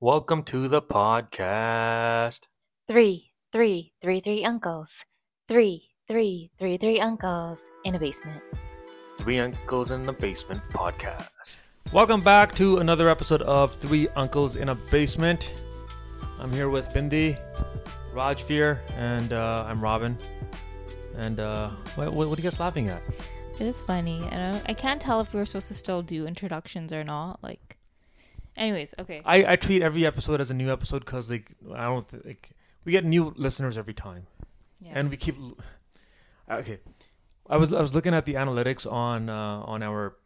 Welcome to the podcast. Three, three, three, three uncles. Three, three, three, three uncles in a basement. Three Uncles in the Basement podcast. Welcome back to another episode of Three Uncles in a Basement. I'm here with Bindi, Rajveer, and uh, I'm Robin. And uh, what, what, what are you guys laughing at? It is funny. I don't. I can't tell if we were supposed to still do introductions or not. Like, anyways, okay. I, I treat every episode as a new episode because like I don't th- like we get new listeners every time. Yeah. and we keep okay i was i was looking at the analytics on uh on our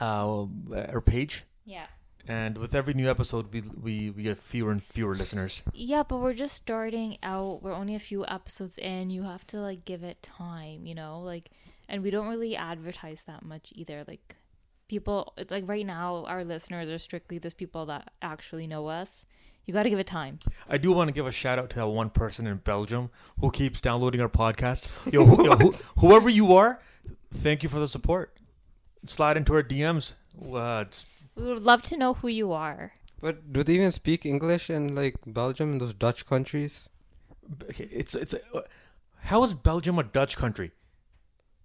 uh our page yeah, and with every new episode we we we get fewer and fewer listeners yeah, but we're just starting out. We're only a few episodes in. You have to like give it time, you know. Like, and we don't really advertise that much either. Like, people like right now, our listeners are strictly those people that actually know us. You got to give it time. i do want to give a shout out to that one person in belgium who keeps downloading our podcast yo, who, yo who, whoever you are thank you for the support slide into our dms uh, We would love to know who you are. But do they even speak English in like Belgium and those Dutch countries? it's it's uh, how is belgium a dutch country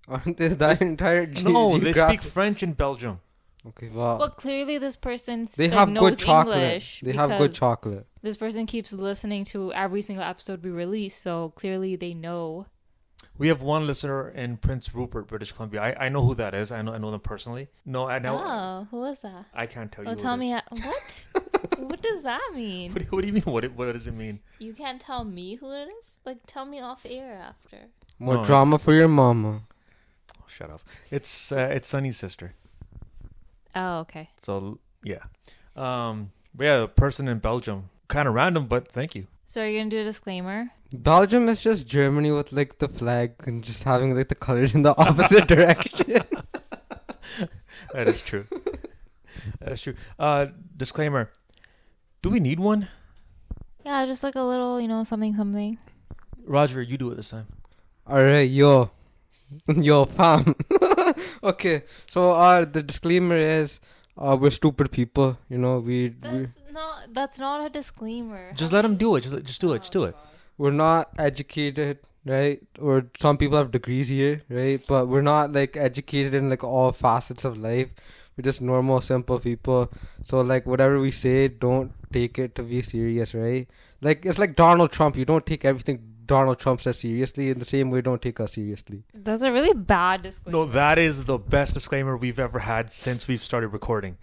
Aren't they that entire ge- no they speak geographic- french in belgium Okay, well, Well, clearly this person they like, have knows good chocolate. English They have good because- chocolate. this person keeps listening to every single episode we release, so clearly they know. We have one listener in Prince Rupert, British Columbia. I, I know who that is. I know I know them personally. No, I know. Oh, who was that? I can't tell you. Oh, who tell it me is. how, what? what does that mean? What, do- what do you mean? What it- what does it mean? You can't tell me who it is. Like, tell me off air after. More No, drama for your mama. Shut up. It's uh, it's Sunny's sister. Oh, okay. So yeah, um, but yeah, the person in Belgium, kind of random, but thank you. So are you gonna do a disclaimer? Belgium is just Germany with like the flag and just having like the colors in the opposite direction. That is true. that is true. Uh, disclaimer: Do we need one? Yeah, just like a little, you know, something, something. Roger, you do it this time. Alright, yo. yo, fam. okay, so uh, the disclaimer is uh, we're stupid people. You know, we, we, That's not. That's not a disclaimer. Just let them do it. Just just do it. Just do it. we're not educated, right? Or some people have degrees here, right? But we're not like educated in like all facets of life. We're just normal, simple people. So like whatever we say, don't take it to be serious, right? Like it's like Donald Trump. You don't take everything Donald Trump says seriously. In the same way, don't take us seriously. That's a really bad disclaimer. No, that is the best disclaimer we've ever had since we've started recording.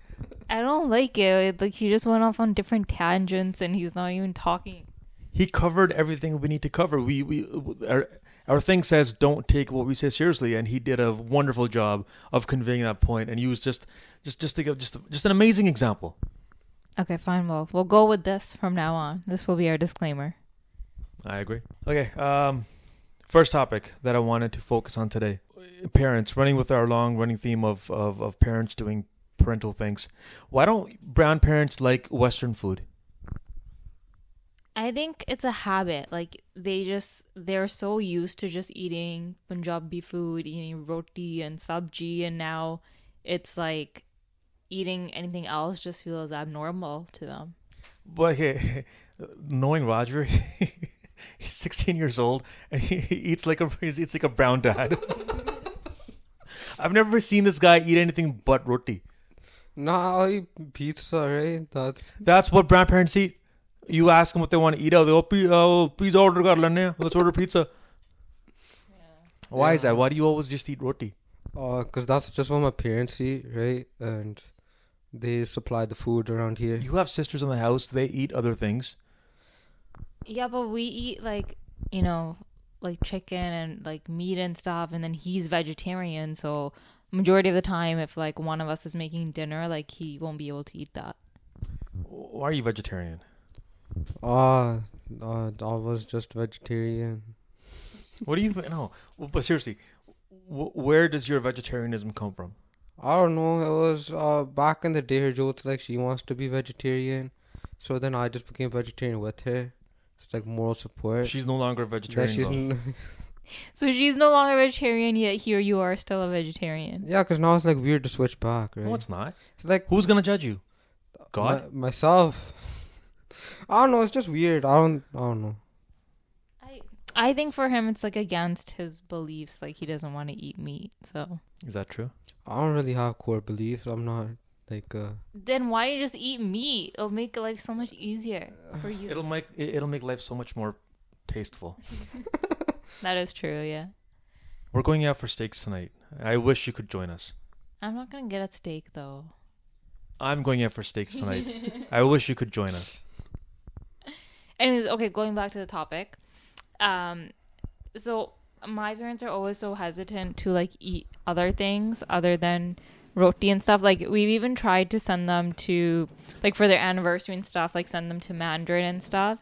I don't like it. Like he just went off on different tangents, and he's not even talking. he covered everything we need to cover. We we our, our thing says don't take what we say seriously, and he did a wonderful job of conveying that point. And he was just just just think of just just an amazing example. Okay, fine. Well, we'll go with this from now on. This will be our disclaimer. I agree. Okay, um, first topic that I wanted to focus on today: parents running with our long running theme of of of parents doing parental things. Why don't brown parents like Western food? I think it's a habit. Like they just they're so used to just eating Punjabi food, eating roti and sabji, and now it's like eating anything else just feels abnormal to them. But hey, knowing Roger, he's 16 years old and he, he eats like a he eats like a brown dad. I've never seen this guy eat anything but roti. Nah, I eat pizza, right? That's That's what brown parents eat. You ask them what they want to eat out. They go, "Pi- uh, pizza order kar lene. Let's order pizza. Why is that? Why do you always just eat roti? uh, cause that's just what my parents eat, right? And they supply the food around here. You have sisters in the house. They eat other things. Yeah, but we eat like you know like chicken and like meat and stuff, and then he's vegetarian, so majority of the time, if like one of us is making dinner, like he won't be able to eat that. Why are you vegetarian? Ah, uh, I was just vegetarian. What do you no? But seriously, wh- where does your vegetarianism come from? I don't know. It was uh back in the day. Her Jyoth like she wants to be vegetarian, so then I just became vegetarian with her. It's like moral support. She's no longer a vegetarian. she's n- So she's no longer vegetarian, yet here you are still a vegetarian. yeah, cause now it's like weird to switch back, right? No, it's not. It's like Who's gonna judge you? God. my- myself. I don't know. It's just weird. I don't. I don't know. I I think for him it's like against his beliefs. Like he doesn't want to eat meat. So Is that true? I don't really have core beliefs. I'm not like. uh then why don't you just eat meat? It'll make life so much easier for you. It'll make it- it'll make life so much more tasteful. that is true. Yeah. We're going out for steaks tonight. I wish you could join us. I'm not gonna get a steak though. I'm going out for steaks tonight. I wish you could join us. Anyways, okay, going back to the topic. Um, so my parents are always so hesitant to like eat other things other than roti and stuff. Like we've even tried to send them to like for their anniversary and stuff, like send them to Mandarin and stuff.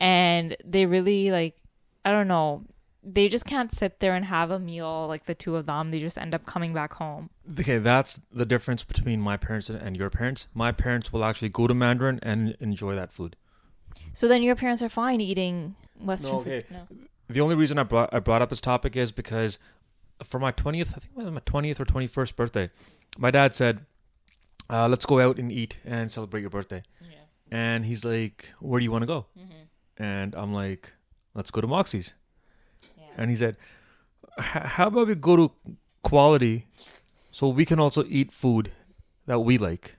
And they really like I don't know. They just can't sit there and have a meal like the two of them. They just end up coming back home. Okay, that's the difference between my parents and your parents. My parents will actually go to Mandarin and enjoy that food. So then your parents are fine eating Western No, okay. foods. No. The only reason I brought I brought up this topic is because for my twentieth, I think it was my twentieth or twenty first birthday, my dad said, uh, "Let's go out and eat and celebrate your birthday." Yeah. And he's like, "Where do you want to go?" Mm-hmm. And I'm like, "Let's go to Moxie's." Yeah. And he said, "How about we go to Quality, so we can also eat food that we like."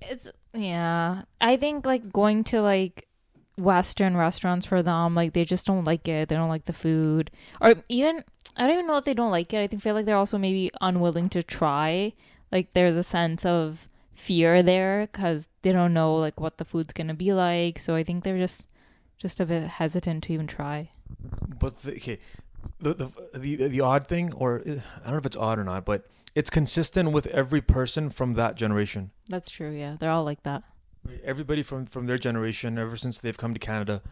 It's yeah. I think like going to like Western restaurants for them, like they just don't like it. They don't like the food, or even I don't even know if they don't like it. I think feel like they're also maybe unwilling to try. Like there's a sense of fear there because they don't know like what the food's gonna be like. So I think they're just just a bit hesitant to even try. But the, okay, the, the the the odd thing, or I don't know if it's odd or not, but it's consistent with every person from that generation. That's true. Yeah, they're all like that. Everybody from from their generation, ever since they've come to Canada,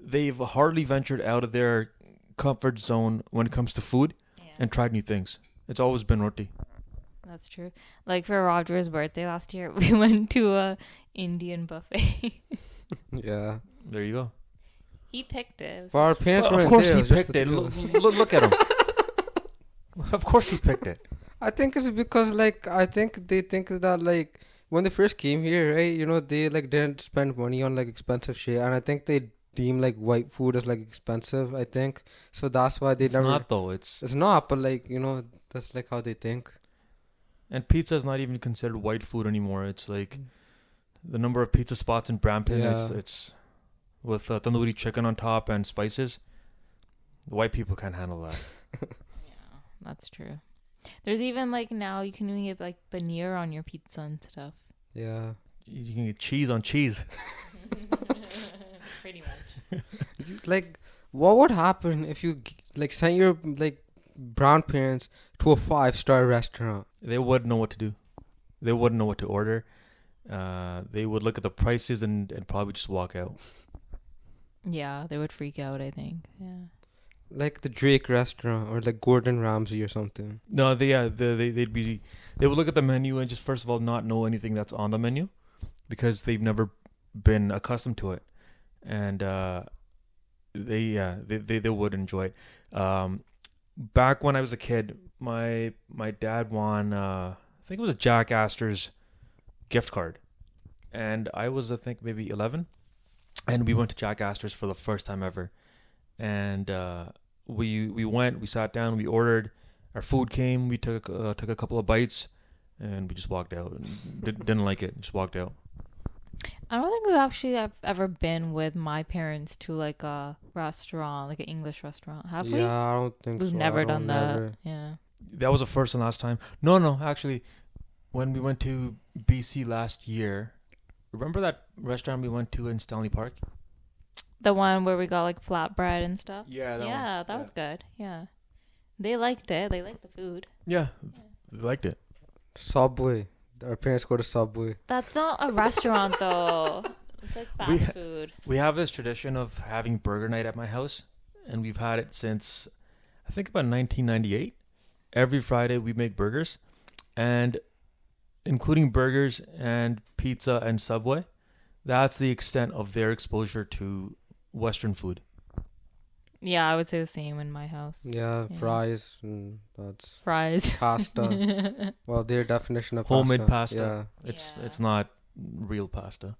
they've hardly ventured out of their comfort zone when it comes to food and tried new things. It's always been roti. That's true. Like for Roger's birthday last year, we went to a Indian buffet. Yeah. There you go. he picked it. It was But our parents Well, were of course he picked it. Look, look, look at him. of course he picked it. I think it's because like I think they think that like when they first came here, right? You know, they like didn't spend money on like expensive shit, and I think they deem like white food as like expensive. I think so. That's why they It's never. not though. It's It's not, but like you know, that's like how they think. and pizza is not even considered white food anymore. It's like the number of pizza spots in Brampton. It's Yeah. it's with uh, tandoori chicken on top and spices. The white people can't handle that. Yeah, that's true. There's even like now you can even get like paneer on your pizza and stuff. Yeah. You can get cheese on cheese. Pretty much. Like, what would happen if you like sent your like brown parents to a five star restaurant? They wouldn't know what to do. They wouldn't know what to order. Uh, they would look at the prices and, and probably just walk out. Yeah, they would freak out. I think. Yeah. Like the Drake restaurant or like Gordon Ramsay or something. No, they yeah, they, they they'd be they would look at the menu and just first of all not know anything that's on the menu because they've never been accustomed to it, and uh, they yeah they, they they would enjoy it. Um, back when I was a kid, my my dad won uh, I think it was a Jack Astor's gift card, and I was I think maybe eleven, and we went to Jack Astor's for the first time ever, and uh, we we went, we sat down, we ordered our food came. We took uh, took a couple of bites, and we just walked out. Didn't like it. Just walked out. I don't think we've actually have ever been with my parents to like a restaurant, like an English restaurant. Have we? yeah, I don't think We've so. Never don't done that. never. Yeah. That was the first and last time. No, no, actually, when we went to BC last year, remember that restaurant we went to in Stanley Park? The one where we got like flatbread and stuff. Yeah, yeah, that was good. Yeah. They liked it. They liked the food. Yeah, they liked it. Subway. Our parents go to Subway. That's not a restaurant though. It's like fast We- food. We have this tradition of having burger night at my house, and we've had it since I think about 1998. Every Friday we make burgers, and including burgers and pizza and Subway. That's the extent of their exposure to Western food. Yeah, I would say the same in my house. Yeah, Yeah. fries and that's Fries. pasta. well, their definition of Homemade pasta. Yeah. It's Yeah. it's not real pasta.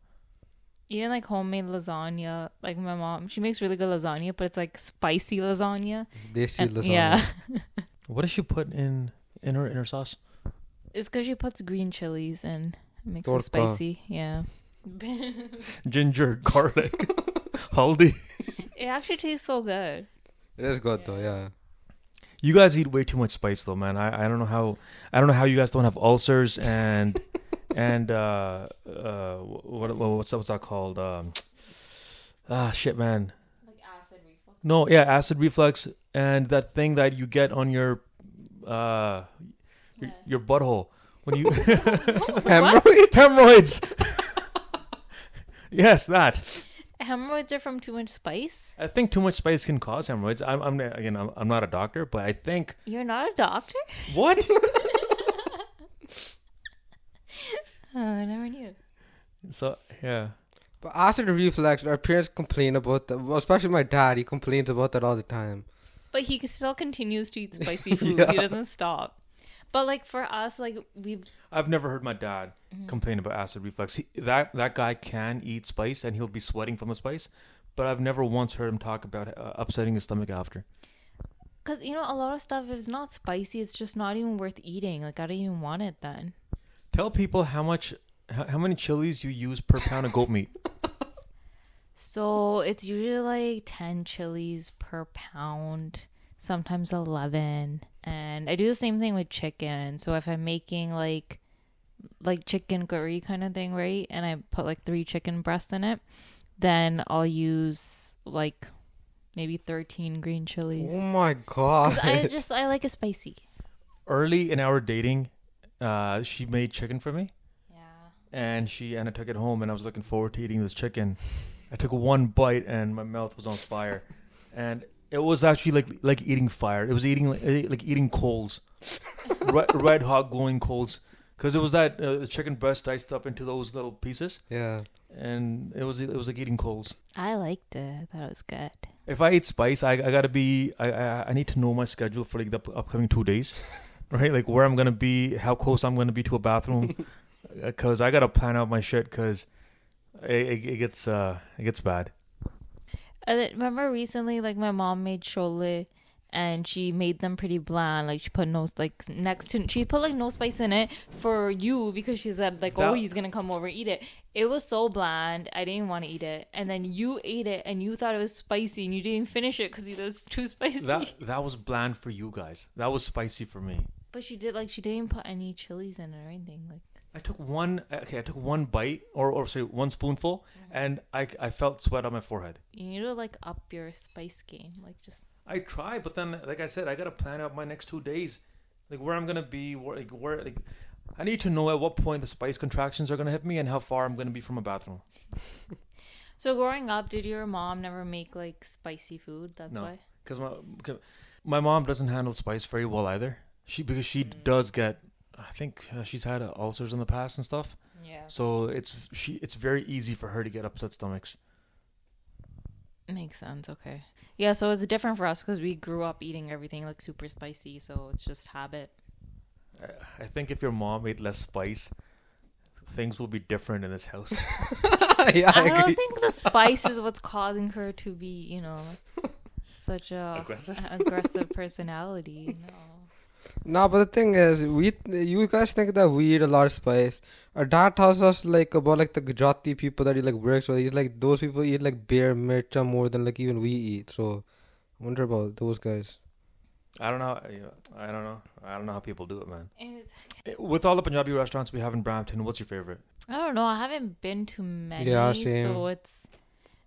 Even like homemade lasagna, like my mom, she makes really good lasagna, but it's like spicy lasagna. Desi And- lasagna. Yeah, What does she put in in her in her sauce? it's because she puts green chilies and makes it spicy. Yeah, Ginger, garlic, haldi. it actually tastes so good. It is good though, yeah. You guys eat way too much spice though, man. I, I don't know how I don't know how you guys don't have ulcers and and uh uh what, what what's that what's that called? Um ah shit man. Like acid reflux. No, yeah, acid reflux and that thing that you get on your uh your, your butthole when you Hemorrhoids? hemorrhoids. yes, that. Hemorrhoids are from too much spice. I think too much spice can cause hemorrhoids. I'm, I'm again, I'm, I'm not a doctor, but I think You're not a doctor. what? Oh, I never knew. so yeah, But acid reflux, our parents complain about that. Well, especially my dad, he complains about that all the time. But he still continues to eat spicy food. Yeah. He doesn't stop. But like for us, like we've I've never heard my dad complain about acid reflux. He, that that guy can eat spice and he'll be sweating from the spice, but I've never once heard him talk about uh, upsetting his stomach after. Because, you know, a lot of stuff, if it's not spicy, it's just not even worth eating. Like, I don't even want it then. Tell people how much, how, how many chilies you use per pound of goat meat. So it's usually like 10 chilies per pound, sometimes 11. And I do the same thing with chicken. So if I'm making like, like chicken curry kind of thing, right? And I put like three chicken breasts in it, then I'll use like maybe 13 green chilies. Oh my god. I just, I like it spicy. Early in our dating, uh, she made chicken for me. Yeah. and she and I took it home and I was looking forward to eating this chicken. I took one bite and my mouth was on fire, and it was actually like like eating fire. It was eating like, eh, like eating coals, red, red hot glowing coals, because it was that uh, the chicken breast diced up into those little pieces, yeah. and it was it was like eating coals. I liked it. I thought it was good. If I eat spice, I, I gotta be I, I I need to know my schedule for like the up- upcoming two days, right? Like where I'm gonna be, how close I'm gonna be to a bathroom, because I gotta plan out my shit. Because it, it, it gets uh it gets bad. I remember recently, like my mom made chole, and she made them pretty bland. Like she put no like next to she put like no spice in it for you because she said like oh he's gonna come over and eat it. It was so bland. I didn't want to eat it, and then you ate it and you thought it was spicy and you didn't finish it because it was too spicy. That that was bland for you guys. That was spicy for me. but she did like she didn't put any chilies in it or anything. Like I took one okay. I took one bite or or sorry one spoonful, mm-hmm. and I I felt sweat on my forehead. you need to like up your spice game. Like just I try, but then like I said, I gotta plan out my next two days, like where I'm gonna be, where like where like. I need to know at what point the spice contractions are gonna hit me and how far I'm gonna be from a bathroom. so growing up, did your mom never make like spicy food? That's No. why. Because my 'cause my mom doesn't handle spice very well either. She because she mm. does get, I think uh, she's had uh, ulcers in the past and stuff. Yeah. So it's she it's very easy for her to get upset stomachs. Makes sense. Okay. Yeah, so it's different for us because we grew up eating everything like super spicy, so it's just habit. I- I think if your mom ate less spice, things will be different in this house. yeah, I I don't think the spice is what's causing her to be, you know, such a Aggressive? aggressive personality. No. No, but the thing is, we you guys think that we eat a lot of spice. Our dad tells us like about like the Gujarati people that he like works with. He's like those people eat like bear mircha more than like even we eat. So, I wonder about those guys. I don't know. I don't know. I don't know how people do it, man. Anyways, eh, With all the Punjabi restaurants we have in Brampton, what's your favorite? I don't know. I haven't been to many, Yeah, so it's.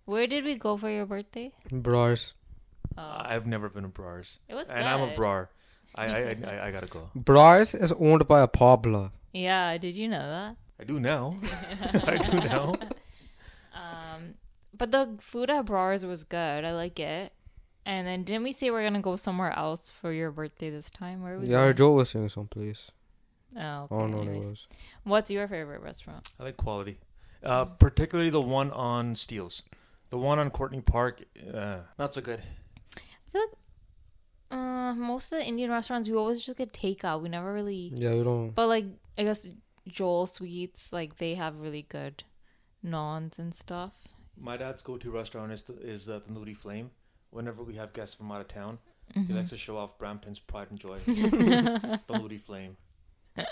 Where did we go for your birthday? Brars. Oh, I've never been to Brars, it was and good. I'm a Brar. I I, I, I I gotta go. Brars is owned by a Pablo. Yeah, did you know that? I do now. I do now. Um, but the food at Brars was good. I like it. And then didn't we say we're gonna go somewhere else for your birthday this time? Where are we? Yeah, going? Joe was saying someplace. Oh, okay. Oh no, it anyways. was. What's your favorite restaurant? I like quality, uh, particularly the one on Steeles. The one on Courtney Park, uh, not so good. I feel like uh, most of the Indian restaurants we always just get takeout. We never really. Yeah, we don't. But like I guess Joel Sweets, like they have really good naans and stuff. My dad's go-to restaurant is the, is uh, Tandoori Flame. Whenever we have guests from out of town, Mm-hmm. he likes to show off Brampton's pride and joy. the Tandoori Flame.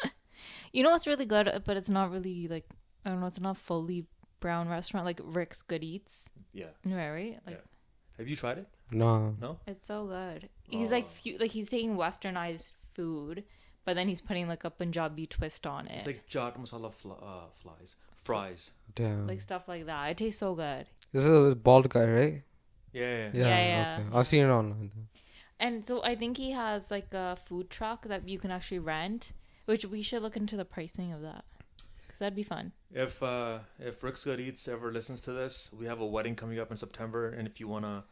You know what's really good, but it's not really like I don't know. It's not fully brown restaurant like Rick's Good Eats, Yeah. right? Right? Like Yeah. Have you tried it? No. No. it's so good. He's like Oh. fu- like he's taking westernized food, but then he's putting like a Punjabi twist on it, It's like chaat masala fl- uh, flies, fries. Damn. like stuff like that. It tastes so good. this is a bald guy, right? Yeah. yeah, Yeah. Yeah, yeah. Okay. I've seen it online. And so I think he has like a food truck that you can actually rent, which we should look into the pricing of that. Cuz that'd be fun. If uh, if Rick's Good Eats ever listens to this, we have a wedding coming up in September, and if you wanna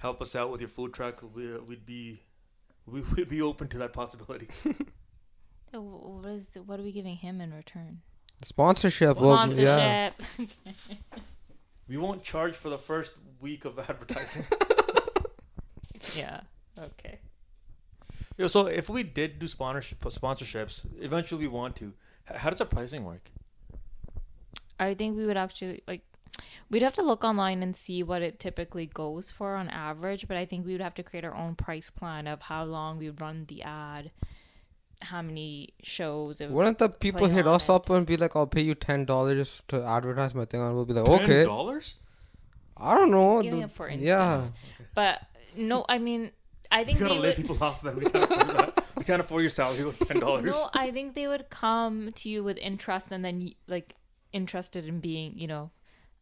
help us out with your food truck, we, we'd be we would be open to that possibility. Uh, What is what are we giving him in return? Sponsorship. Well, yeah. Sponsorship. We won't charge for the first week of advertising. yeah. Okay. Yeah, so if we did do sponsorship sponsorships, eventually we want to. How does the pricing work? I think we would actually like we'd have to look online and see what it typically goes for on average, but I think we would have to create our own price plan of how long we would run the ad, how many shows it would Wouldn't the people hit us it. up and be like, "I'll pay you ten dollars to advertise my thing," and we'll be like, Ten "Okay." dollars? I don't know. The- it for yeah. instance. But no, I mean I We think gotta they lay would people off. Then we can't afford that. We can't afford your salary with ten dollars. No, I think they would come to you with interest and then like interested in being, you know,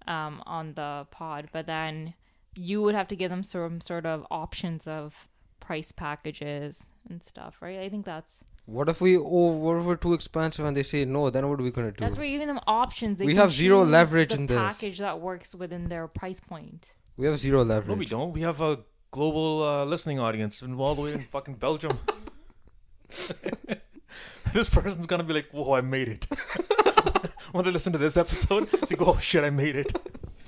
um, on the pod. But then you would have to give them some sort of options of price packages and stuff, right? I think that's What if we oh what if we're too expensive and they say no? Then what are we gonna do? that's where you're giving them options. They We have zero leverage the in this. package that works within their price point. we have zero leverage. No, we don't. We have a global uh, listening audience and all the way in fucking Belgium. this person's gonna be like, "Whoa, I made it!" when to listen to this episode, it's like, "Oh shit, I made it."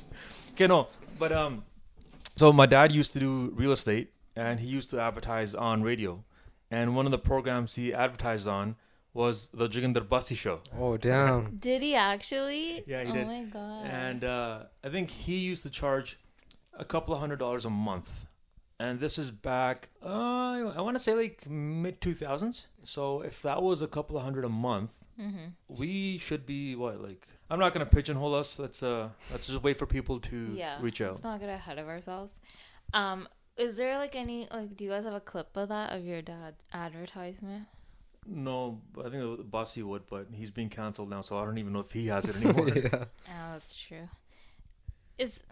okay, no, but um, so my dad used to do real estate, and he used to advertise on radio, and one of the programs he advertised on was the Joginder Bassi show. Oh damn. Did he actually? Yeah, he oh did. my god. and uh, I think he used to charge a couple of hundred dollars a month. And this is back, uh, I want to say like mid 2000s. So if that was a couple of hundred a month, hmm we should be what like I'm not gonna pigeonhole us. Let's uh let's just wait for people to yeah reach out. let's not get ahead of ourselves um is there like any like do you guys have a clip of that of your dad's advertisement No, I think the Bassi would, but he's being canceled now, so I don't even know if he has it anymore. yeah. oh that's true is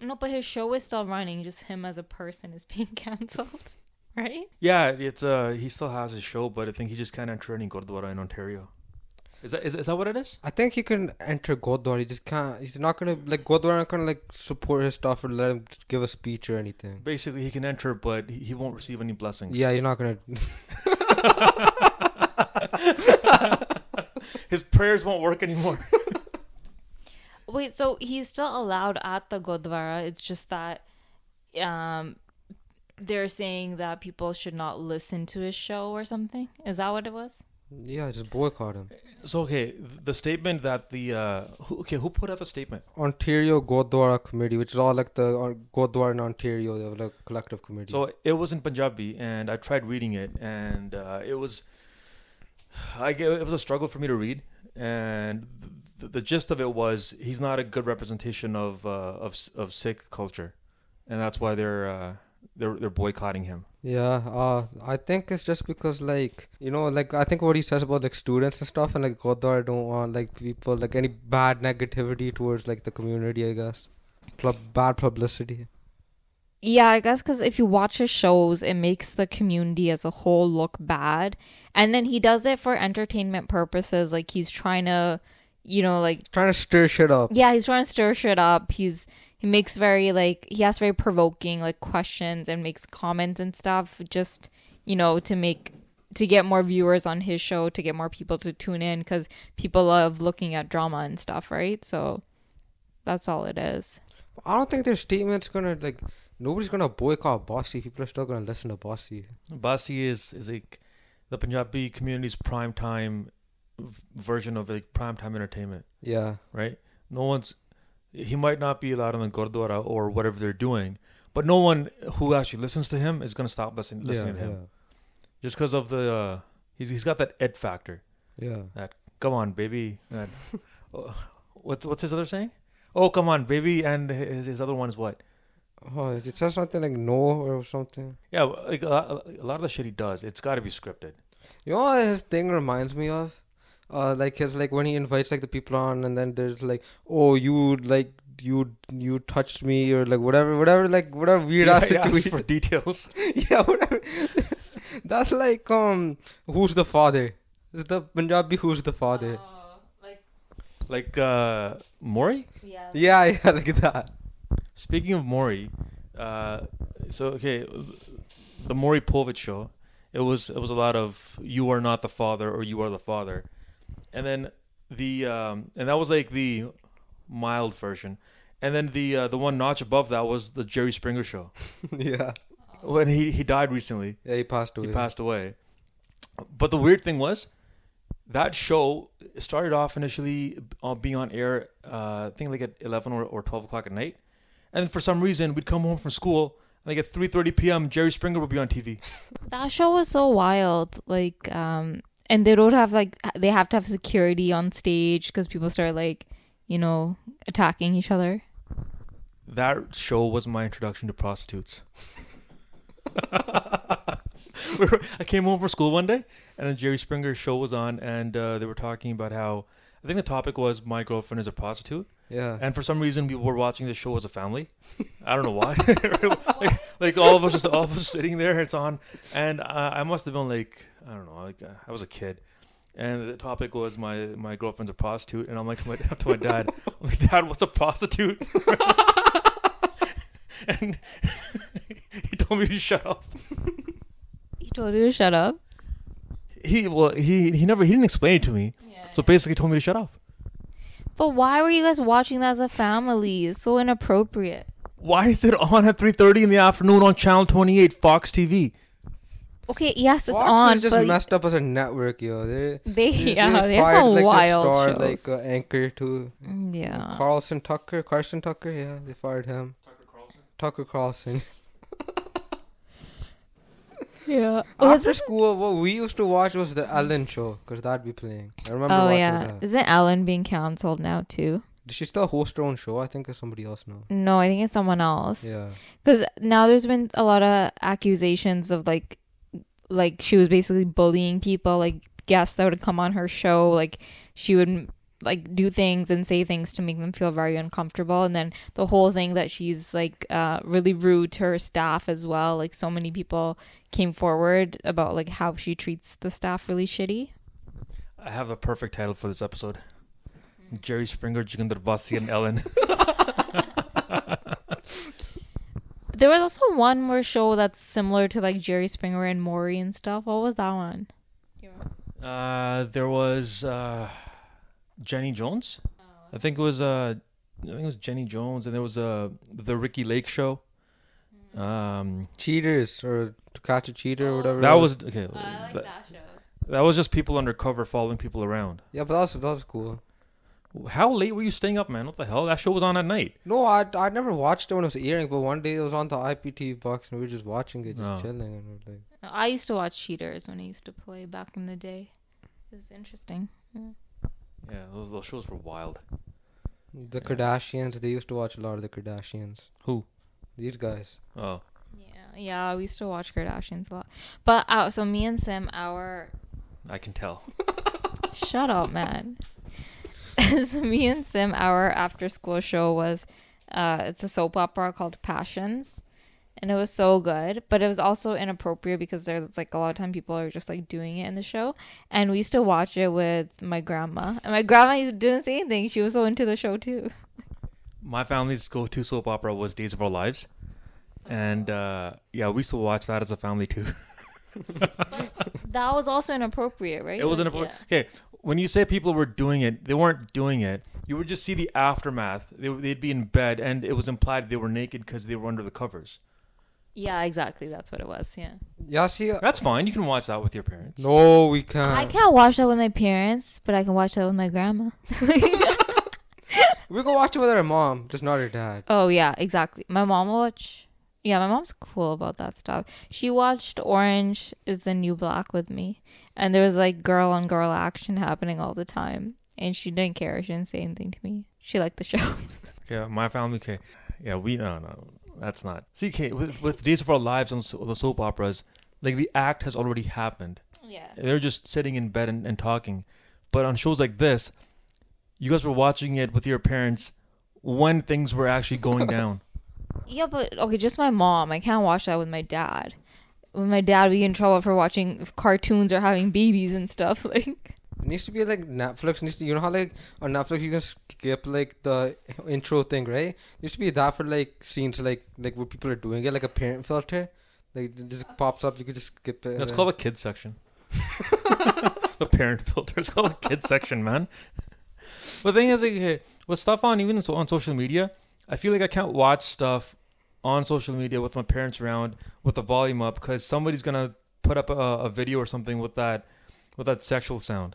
no but his show is still running just him as a person is being canceled right yeah, it's uh he still has his show, but I think he just can't enter any Gurdwara in Ontario. Is that is, is that what it is? I think he can enter Gurdwara. He just can't. He's not gonna like Gurdwara. Not gonna like support his stuff or let him give a speech or anything. Basically, he can enter, but he he won't receive any blessings. Yeah, you're not gonna. His prayers won't work anymore. wait so he's still allowed at the Gurdwara it's just that um they're saying that people should not listen to his show or something is that what it was Yeah, just boycott him. so okay, the statement that the uh, who, okay, who put out the statement? Ontario Gurdwara Committee, which is all like the uh, Gurdwara in Ontario, they have like collective committee. So it was in Punjabi, and I tried reading it, and uh, it was, I it was a struggle for me to read, and the, the gist of it was he's not a good representation of uh, of of Sikh culture, and that's why they're uh, they're they're boycotting him. Yeah, uh, I think it's just because like you know, like I think what he says about like students and stuff, and like Gurdwara don't want like people like any bad negativity towards like the community. I guess, Pub- bad publicity. Yeah, I guess because if you watch his shows, it makes the community as a whole look bad. And then he does it for entertainment purposes. Like he's trying to, you know, like, Trying to stir shit up. yeah, he's trying to stir shit up. He's, he makes very, like, he asks very provoking, like, questions and makes comments and stuff just, you know, to make, to get more viewers on his show, to get more people to tune in because people love looking at drama and stuff, right? So that's all it is. I don't think their statement's gonna like. Nobody's gonna boycott Bassi. People are still gonna listen to Bassi. Bassi is is like the Punjabi community's prime time version of like prime time entertainment. Yeah. right? No one's he might not be allowed in the gurdwara or whatever they're doing, but no one who actually listens to him is gonna stop listening listening yeah, to him just because of the uh, he's he's got that ed factor. yeah, That, Come on, baby. And, uh, what's what's his other saying? Oh, come on, baby. And his his other one is what? Oh, it says something like no or something. Yeah, like a lot, a lot of the shit he does, it's got to be scripted. You know what his thing reminds me of? Uh, like his like when he invites like the people on, and then there's like, oh, you like you you touched me or like whatever, whatever, like whatever weird ass He situation. for details. yeah, whatever. That's like um, who's the father? The Punjabi who's the father? like Like uh, Maury. yeah. Yeah, yeah, like that. Speaking of Maury, uh, so okay, the Maury Povich show. It was it was a lot of you are not the father or you are the father, and then the um, and that was like the mild version, and then the uh, the one notch above that was the Jerry Springer show yeah, when he he died recently. yeah, he passed away. He passed away. But the weird thing was, that show started off initially uh, being on air, uh, I think like at 11 or, or 12 o'clock at night. And for some reason, we'd come home from school, and like at 3.30 p.m., Jerry Springer would be on TV. That show was so wild. Like, um, and they don't have like they have to have security on stage because people start like, you know, attacking each other. That show was my introduction to prostitutes. I came home from school one day, and then Jerry Springer's show was on, and uh, they were talking about how, I think the topic was my girlfriend is a prostitute. Yeah, And for some reason, we were watching this show as a family. I don't know why. like, like all of us, just all of us sitting there. It's on, and uh, I must have been like, I don't know, like uh, I was a kid, and the topic was my my girlfriend's a prostitute, and I'm like to my, to my dad, I'm like, Dad, what's a prostitute? and he told me to shut up. He told you to shut up. He well, he he never he didn't explain it to me, so basically told me to shut up. But why were you guys watching that as a family? It's so inappropriate. Why is it on at 3:30 in the afternoon on Channel 28 Fox TV? Okay, yes, it's Fox on, is just but messed up as a network, yo. They, they, they, yeah, they they fired, some like, their wild star, shows. like uh, anchor to Mm, yeah. Carlson Tucker, Carson Tucker. Yeah, they fired him. Tucker Carlson. Tucker Carlson. yeah. After school, what we used to watch was the Ellen show because that'd be playing. I remember Oh watching yeah. that. Isn't Ellen being canceled now too? Does she still host her own show? I think it's somebody else now. No, I think it's someone else. Yeah. Because now there's been a lot of accusations of like, like she was basically bullying people, like guests that would come on her show. Like she would like do things and say things to make them feel very uncomfortable. And then the whole thing that she's like uh, really rude to her staff as well. Like so many people came forward about like how she treats the staff really shitty. I have a perfect title for this episode. Jerry Springer, Joginder Bassi, and Ellen. There was also one more show that's similar to like Jerry Springer and Maury and stuff. What was that one? Uh, there was uh, Jenny Jones. I think it was uh, I think it was Jenny Jones, and there was uh, the Ricki Lake show. Um, Cheaters or to catch a cheater or whatever. that was okay. that, show. that was just people undercover following people around. Yeah, but that was that was cool. How late were you staying up, man? What the hell? That show was on at night. No, I I never watched it when it was airing, but one day it was on the IPTV box and we were just watching it, just Oh. chilling, and we were like, I used to watch Cheaters when I used to play back in the day. It was interesting. Yeah, those, those shows were wild. the Yeah. Kardashians. They used to watch a lot of the Kardashians. Who? These guys. Oh, Yeah, yeah, we used to watch Kardashians a lot. But uh, so me and Sim, our I can tell. shut up, man. so me and Sim, our after school show was uh, it's a soap opera called Passions. And it was so good, but it was also inappropriate because there's like a lot of time people are just like doing it in the show. And we used to watch it with my grandma. And my grandma didn't say anything. She was so into the show too. My family's go-to soap opera was Days of Our Lives, and uh, yeah, we used to watch that as a family too. That was also inappropriate, right? It was Like, an okay. When you say people were doing it, they weren't doing it. You would just see the aftermath. They, they'd be in bed, and it was implied they were naked because they were under the covers. Yeah, exactly. That's what it was. Yeah. Yeah, see. uh, That's fine. You can watch that with your parents. No, we can't. I can't watch that with my parents, but I can watch that with my grandma. We go watch it with our mom, just not her dad. Oh yeah, exactly. My mom will watch. Yeah, my mom's cool about that stuff. She watched Orange is the New Black with me, and there was like girl on girl action happening all the time, and she didn't care. She didn't say anything to me. She liked the show. Yeah, my family. Okay, yeah, we no no, that's not. See, okay, with, with Days of Our Lives on so, the soap operas, like the act has already happened. yeah. They're just sitting in bed and, and talking. But on shows like this, you guys were watching it with your parents when things were actually going down. Yeah, but okay, just my mom. I can't watch that with my dad. With my dad, we get in trouble for watching cartoons or having babies and stuff. Like, It needs to be like Netflix. Needs to, you know how like on Netflix you can skip like the intro thing, right? It needs to be that for like scenes like like where people are doing it, like a parent filter. Like it just uh, pops up, you could just skip it. That's and called a kid section. the parent filter is called a kid section, man. But the thing is, like, okay, with stuff on even so on social media, I feel like I can't watch stuff on social media with my parents around with the volume up because somebody's gonna put up a, a video or something with that with that sexual sound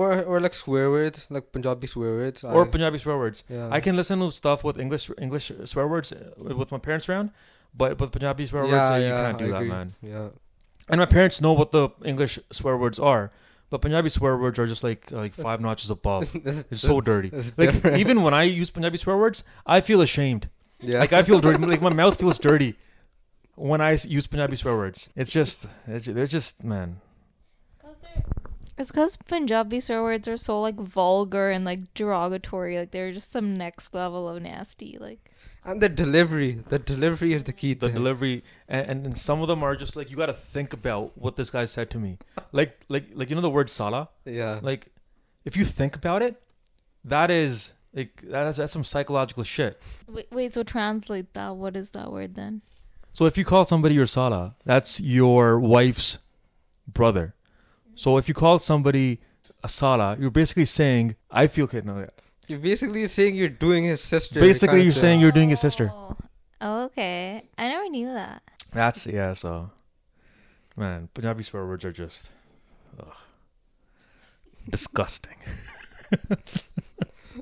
or or like swear words, like Punjabi swear words. or I- Punjabi swear words. yeah. I can listen to stuff with English English swear words uh, with my parents around, but with Punjabi swear words, uh, you can't do I that, agree. man. Yeah. And my parents know what the English swear words are, but Punjabi swear words are just like like five notches above. It's It's so dirty. Like different. even when I use Punjabi swear words, I feel ashamed. yeah. Like I feel dirty. Like my mouth feels dirty when I use Punjabi swear words. It's just it's, ju- they're just man. It's because Punjabi swear words are so like vulgar and like derogatory. Like they're just some next level of nasty. Like, and the delivery, the delivery is the key. The thing. delivery and, and, and some of them are just like you got to think about what this guy said to me. Like like like you know the word sala. Yeah. Like if you think about it, that is like that's that's some psychological shit. wait, wait so translate that. What is that word then? So if you call somebody your sala, that's your wife's brother. So if you call somebody a sala, you're basically saying, I feel okay. No, yeah. You're basically saying you're doing his sister. Basically, you're saying you're doing his sister. Oh, okay. I never knew that. That's, yeah, so. Man, Punjabi swear words are just. Ugh, disgusting.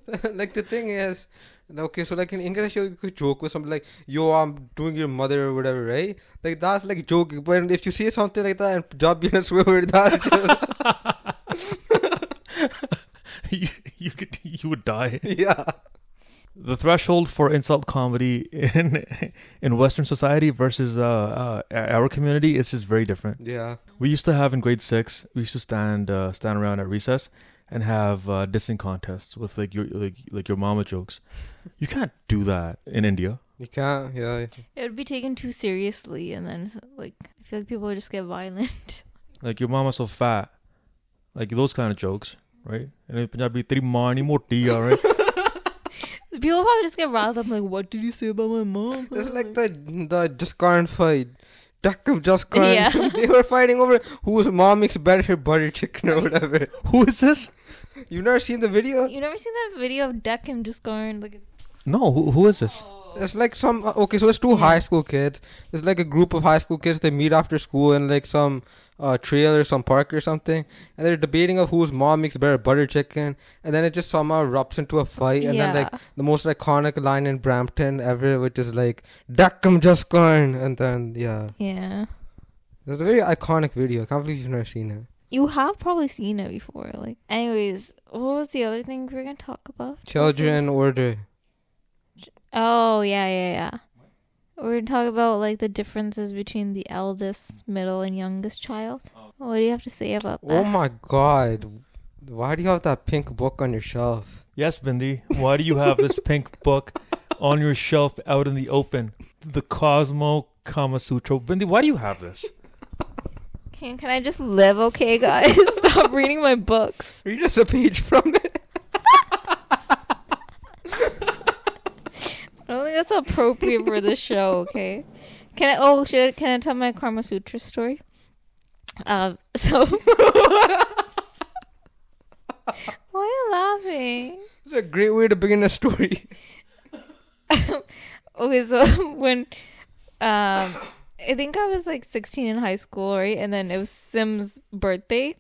like the thing is, okay, so like in English you could joke with something like, "Yo, I'm doing your mother" or whatever, right? Like that's like joke But if you say something like that in Punjabi and swear word, that's you, you, could, you would die. yeah. The threshold for insult comedy in in Western society versus uh, uh, our community is just very different. Yeah. We used to have in grade six. We used to stand uh, stand around at recess and have uh, dissing contests with like your like like your mama jokes. You can't do that in India. You can't. Yeah. It would be taken too seriously, and then like I feel like people would just get violent. Like your mama's so fat, like those kind of jokes, right? And in Punjabi, teri maa ni moti hai, right? People probably just get riled up like, "What did you say about my mom?" It's like the the Jaskarn fight. Duckum Jaskarn. Yeah. they were fighting over whose mom makes better butter chicken or whatever. Who is this? You've never seen the video? You never seen that video of Deckham just going like, No, who, who is this? It's like some uh, okay, so it's two high school kids. It's like a group of high school kids. They meet after school in like some uh, trail or some park or something, and they're debating of whose mom makes better butter chicken. And then it just somehow erupts into a fight, and then like the most iconic line in Brampton ever, which is like "Duckum just gone," and then yeah, yeah. it's a very iconic video. I can't believe you've never seen it. You have probably seen it before. Like, anyways, what was the other thing we were gonna talk about? Children order. Oh yeah, yeah, yeah. We're gonna talk about like the differences between the eldest, middle, and youngest child. Oh. What do you have to say about oh that? Oh my god, why do you have that pink book on your shelf? Yes, Bindi. Why do you have this pink book on your shelf out in the open? The Cosmo Kama Sutra. Bindi, why do you have this? Can can I just live, okay, guys? Stop reading my books. Read us a page from it. I don't think that's appropriate for the show. Okay. Can I? Oh, should I, can I tell my Karma Sutra story? Um. So. Why are you laughing? It's a great way to begin a story. okay, so when um I think I was like 16 in high school, right? And then it was Sim's birthday.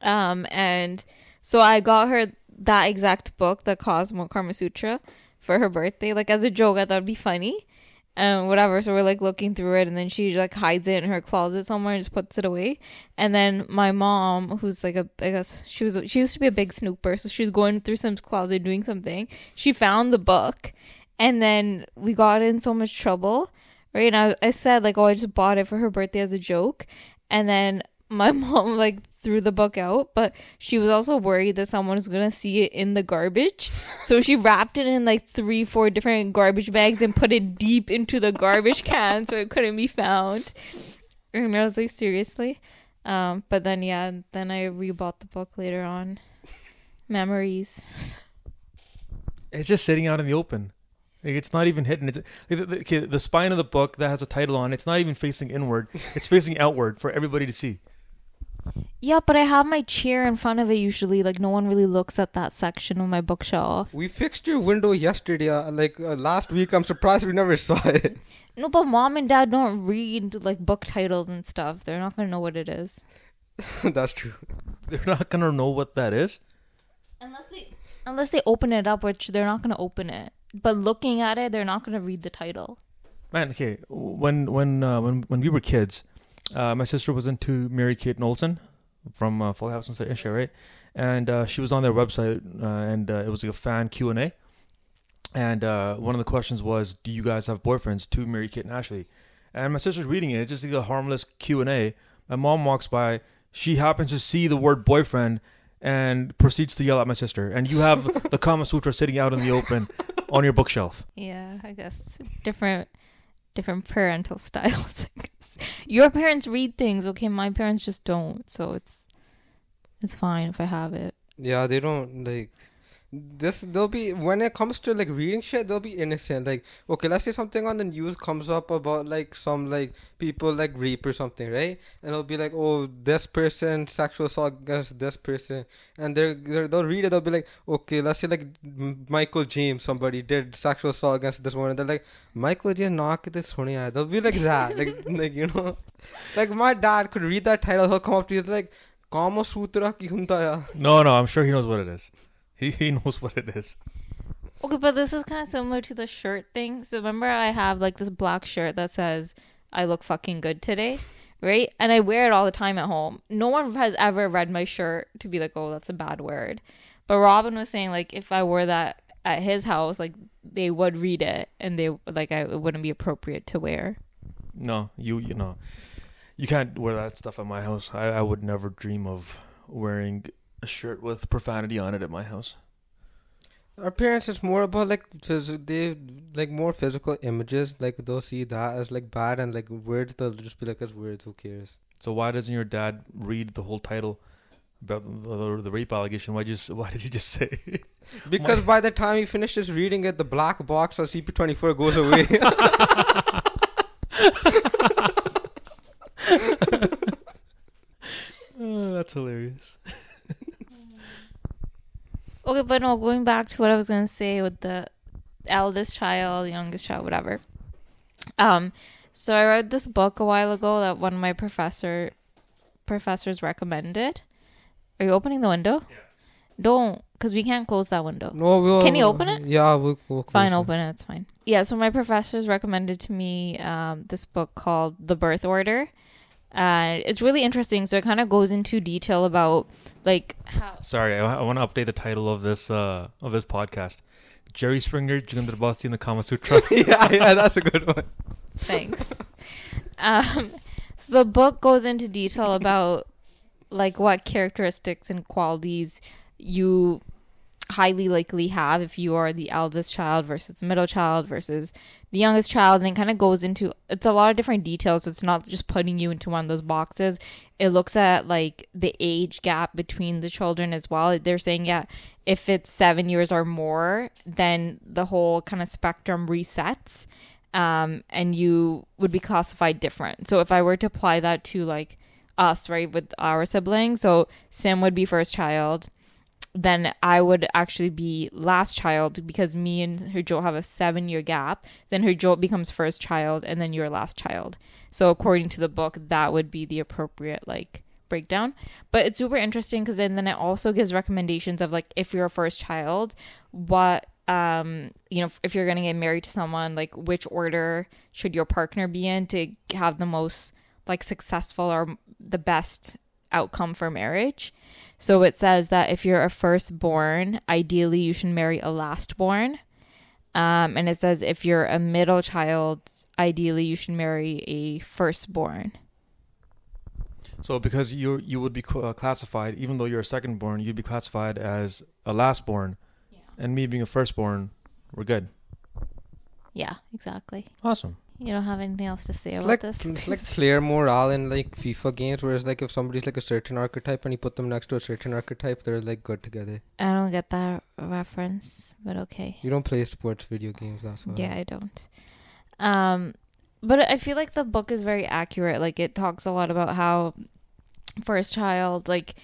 Um and so I got her that exact book, the Cosmo Karma Sutra, for her birthday. Like as a joke, I thought it'd be funny. And whatever. So we're like looking through it and then she like hides it in her closet somewhere and just puts it away. And then my mom, who's like a I guess she was she used to be a big snooper, so she was going through some closet doing something. She found the book and then we got in so much trouble. Right. And I, I said like, oh I just bought it for her birthday as a joke. And then my mom like threw the book out, but she was also worried that someone was gonna see it in the garbage. So she wrapped it in like three, four different garbage bags and put it deep into the garbage can so it couldn't be found. And I was like, seriously? Um, but then yeah, then I rebought the book later on. Memories. It's just sitting out in the open. Like it's not even hidden. It's the, the, the spine of the book that has a title on. It's not even facing inward. It's facing outward for everybody to see. Yeah, but I have my chair in front of it usually. Like no one really looks at that section of my bookshelf. We fixed your window yesterday, uh, like uh, last week. I'm surprised we never saw it. No, but mom and dad don't read like book titles and stuff. They're not gonna know what it is. That's true. They're not gonna know what that is. Unless they unless they open it up, which they're not gonna open it. But looking at it, they're not gonna read the title. Man, okay. When when uh, when when we were kids, uh, my sister was into Mary Kate Olsen from uh, Full House and Isha, right? And uh, she was on their website, uh, and uh, it was like a fan Q and A. And uh, one of the questions was, "Do you guys have boyfriends?" To Mary Kate and Ashley. And my sister's reading it. It's just like a harmless Q and A. My mom walks by. She happens to see the word boyfriend and proceeds to yell at my sister. And you have the Kama Sutra sitting out in the open on your bookshelf. Yeah, I guess different different parental styles. I guess your parents read things, okay? My parents just don't, so it's it's fine if I have it. Yeah, they don't like this. They'll be when it comes to like reading shit, they'll be innocent. Like, okay, let's say something on the news comes up about like some like people like rape or something, right? And it'll be like, oh, this person sexual assault against this person, and they're, they're they'll read it. They'll be like, okay, let's say like Michael James, somebody did sexual assault against this one, and they're like, Michael James, knock this honey They'll be like that, like like you know, like my dad could read that title. He'll come up to you like. Kama Sutra ki. No, no, I'm sure he knows what it is. He he knows what it is. Okay, but this is kind of similar to the shirt thing. So remember, I have like this black shirt that says "I look fucking good today," right? And I wear it all the time at home. No one has ever read my shirt to be like, "Oh, that's a bad word." But Robin was saying like, if I wore that at his house, like they would read it and they like I, it wouldn't be appropriate to wear. No, you you know, you can't wear that stuff at my house. I I would never dream of wearing a shirt with profanity on it at my house. Our parents, it's more about like phys- they like more physical images. Like they'll see that as like bad, and like words they'll just be like as words. Who cares? So why doesn't your dad read the whole title about the, the rape allegation? Why just why does he just say? Because by the time he finishes reading it, the black box on CP24 goes away. oh, that's hilarious. Okay, but no, going back to what I was gonna say with the eldest child, youngest child, whatever. Um, so I read this book a while ago that one of my professor professors recommended. Are you opening the window? Yeah. Don't, because we can't close that window. no, we'll, Can you open it? Yeah, we'll, we'll close Fine, it. open it. It's fine. Yeah. So my professors recommended to me um, this book called The Birth Order. Uh, it's really interesting. So it kind of goes into detail about like how Sorry, I, I want to update the title of this uh of this podcast. Jerry Springer, Joginder Bassi, and the Kama Sutra. yeah, yeah, that's a good one. Thanks. um, so the book goes into detail about like what characteristics and qualities you highly likely have if you are the eldest child versus middle child versus the youngest child and it kind of goes into it's a lot of different details so it's not just putting you into one of those boxes it looks at like the age gap between the children as well they're saying yeah if it's seven years or more then the whole kind of spectrum resets um, and you would be classified different. So if I were to apply that to like us, right, with our siblings, so Sim would be first child, then I would actually be last child because me and her Joe have a seven year gap. Then her Joe becomes first child, and then you're last child. So according to the book, that would be the appropriate like breakdown. But it's super interesting because then, then it also gives recommendations of like if you're a first child, what um you know if you're to get married to someone like which order should your partner be in to have the most like successful or the best outcome for marriage. So it says that if you're a firstborn ideally you should marry a lastborn. Um and it says if you're a middle child ideally you should marry a firstborn. So because you you would be uh, classified, even though you're a secondborn, you'd be classified as a lastborn, and me being a firstborn, we're good. yeah exactly. Awesome. You don't have anything else to say It's about like this it's like player morale in like FIFA games, whereas like if somebody's like a certain archetype and you put them next to a certain archetype, they're like good together. i don't get that reference but okay You don't play sports video games, that's why. Yeah, I don't. Um, but I feel like the book is very accurate. Like it talks a lot about how first child, like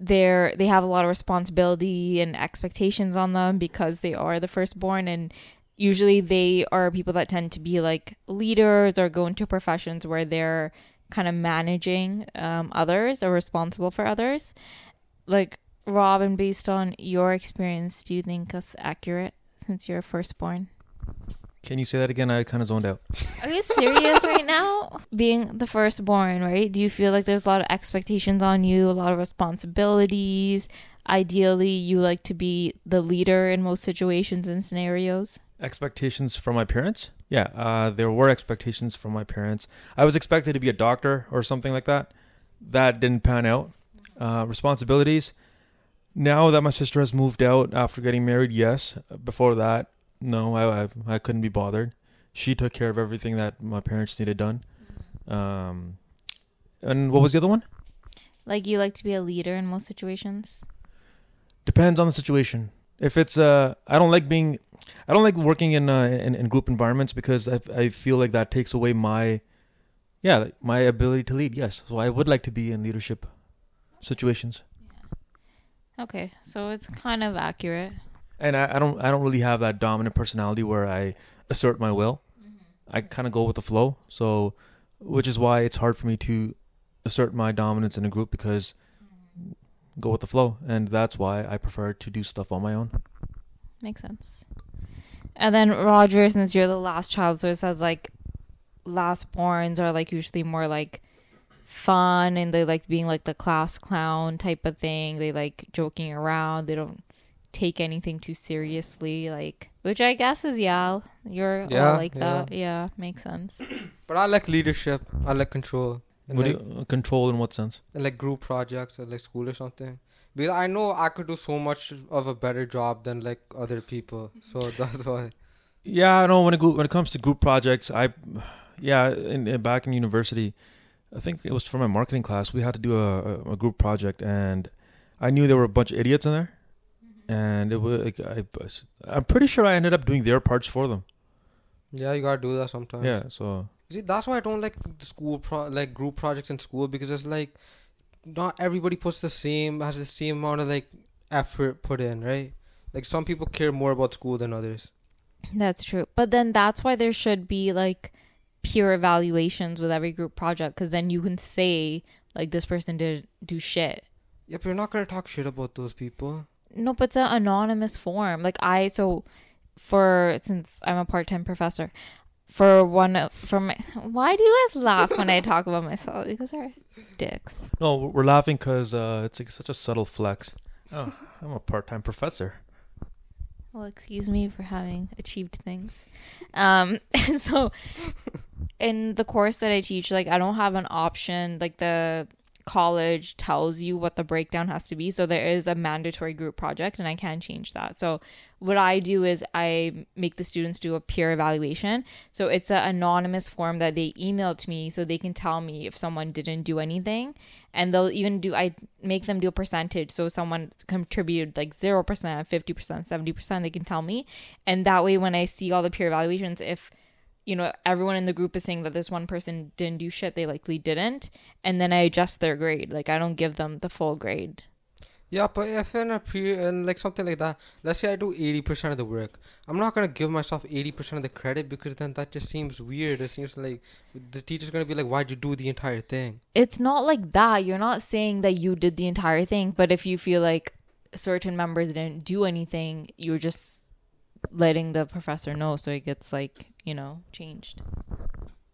they're they have a lot of responsibility and expectations on them because they are the firstborn, and usually they are people that tend to be like leaders or go into professions where they're kind of managing um, others or responsible for others. Like Robin, based on your experience, do you think that's accurate since you're a firstborn? Can you say that again? I kind of zoned out. Are you serious right now? Being the firstborn, right? Do you feel like there's a lot of expectations on you, a lot of responsibilities? Ideally, you like to be the leader in most situations and scenarios. Expectations from my parents? Yeah, uh, there were expectations from my parents. I was expected to be a doctor or something like that. That didn't pan out. Uh, responsibilities. Now that my sister has moved out after getting married, yes. Before that, no, I, I I couldn't be bothered. She took care of everything that my parents needed done. Um, and what was the other one? Like you like to be a leader in most situations. Depends on the situation. If it's uh, I don't like being, I don't like working in uh, in, in group environments because I I feel like that takes away my, yeah, my ability to lead. Yes, so I would like to be in leadership situations, Okay, so it's kind of accurate. and I, I don't I don't really have that dominant personality where I assert my will. I kind of go with the flow. So, which is why it's hard for me to assert my dominance in a group because go with the flow, and that's why I prefer to do stuff on my own. Makes sense. And then Roger, since you're the last child, so it says like last borns are like usually more like fun and they like being like the class clown type of thing. They like joking around. They don't take anything too seriously, like which I guess is yeah, you're Yeah, all like yeah. that. Yeah, makes sense. But I like leadership. I like control. And What like, do you, uh, control in what sense? and like group projects at like school or something. Because I know I could do so much of a better job than like other people. So that's why. Yeah, I know when it go, when it comes to group projects, I yeah, in, in back in university, I think it was for my marketing class. We had to do a, a, a group project, and I knew there were a bunch of idiots in there, mm-hmm. and it was like I, I'm pretty sure I ended up doing their parts for them. Yeah, you gotta do that sometimes. Yeah, so See, that's why I don't like the school pro like group projects in school because it's like not everybody puts the same has the same amount of like effort put in, right? Like some people care more about school than others. That's true. But then that's why there should be like peer evaluations with every group project because then you can say like this person did do shit Yeah, but you're not gonna talk shit about those people. No, but it's an anonymous form. Like I so for since I'm a part time professor, for one of- for my why do you guys laugh when I talk about myself? You guys are dicks. no, we're laughing because uh, it's like such a subtle flex. Oh, I'm a part-time professor. Well, excuse me for having achieved things. Um, and so in the course that I teach, like I don't have an option. Like the college tells you what the breakdown has to be, so there is a mandatory group project, and I can change that. So what I do is I make the students do a peer evaluation. So it's an anonymous form that they email to me, so they can tell me if someone didn't do anything, and they'll even do. I make them do a percentage. So someone contributed like zero percent, fifty percent, seventy percent. They can tell me, and that way when I see all the peer evaluations, if you know everyone in the group is saying that this one person didn't do shit, they likely didn't, and then I adjust their grade. Like I don't give them the full grade. Yeah, but if in a pre and like something like that, let's say I do eighty percent of the work, I'm not gonna give myself eighty percent of the credit because then that just seems weird. It seems like the teacher's gonna be like, "Why'd you do the entire thing?" It's not like that. You're not saying that you did the entire thing, but if you feel like certain members didn't do anything, you're just letting the professor know so it gets like, you know, changed.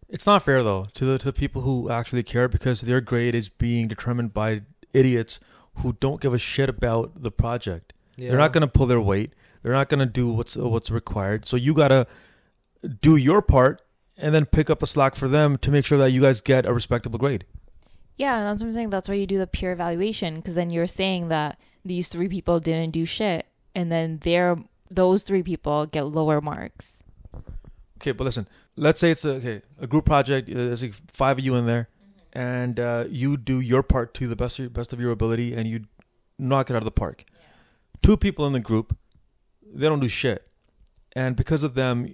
It's not fair though to the to the people who actually care because their grade is being determined by idiots who don't give a shit about the project. Yeah. They're not going to pull their weight. They're not going to do what's what's required. So you got to do your part and then pick up the slack for them to make sure that you guys get a respectable grade. Yeah, that's what I'm saying. That's why you do the peer evaluation because then you're saying that these three people didn't do shit, and then they're those three people get lower marks. Okay, but listen. Let's say it's a okay a group project. uh, There's like five of you in there, and uh, you do your part to the best of, best of your ability, and you knock it out of the park. Two people in the group, they don't do shit, and because of them,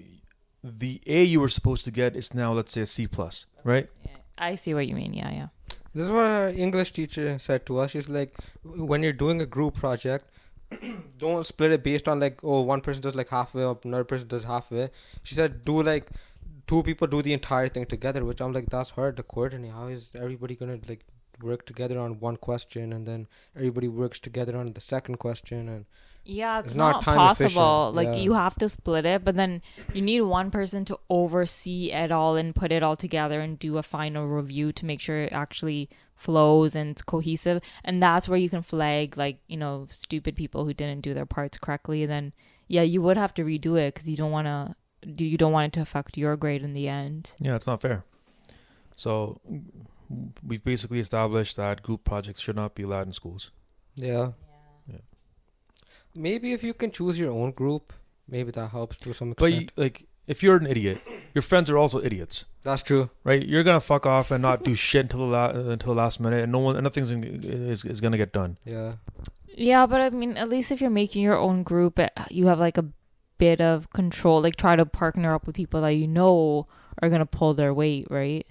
the A you were supposed to get is now let's say a C plus, right? Yeah. I see what you mean. Yeah, yeah. This is what our English teacher said to us. She's like, when you're doing a group project, don't split it based on like, oh, one person does like halfway it, another person does halfway. She said, do like two people do the entire thing together, which I'm like, that's hard to coordinate. How is everybody gonna like work together on one question and then everybody works together on the second question and Yeah, it's, It's not, not time possible. efficient, Like yeah. you have to split it, but then you need one person to oversee it all and put it all together and do a final review to make sure it actually flows and it's cohesive. And that's where you can flag like, you know, stupid people who didn't do their parts correctly. And then yeah, you would have to redo it cuz you don't want to do you don't want it to affect your grade in the end. Yeah, it's not fair. So we've basically established that group projects should not be allowed in schools. yeah. Yeah. Maybe if you can choose your own group, maybe that helps to some But extent. you, like, if you're an idiot, your friends are also idiots, That's true. right? You're gonna fuck off and not do shit until the la- until the last minute, and no one, nothing's in, is is gonna get done. Yeah. Yeah, but I mean, at least if you're making your own group, eh, you have like a bit of control. Like, try to partner up with people that you know are gonna pull their weight, right?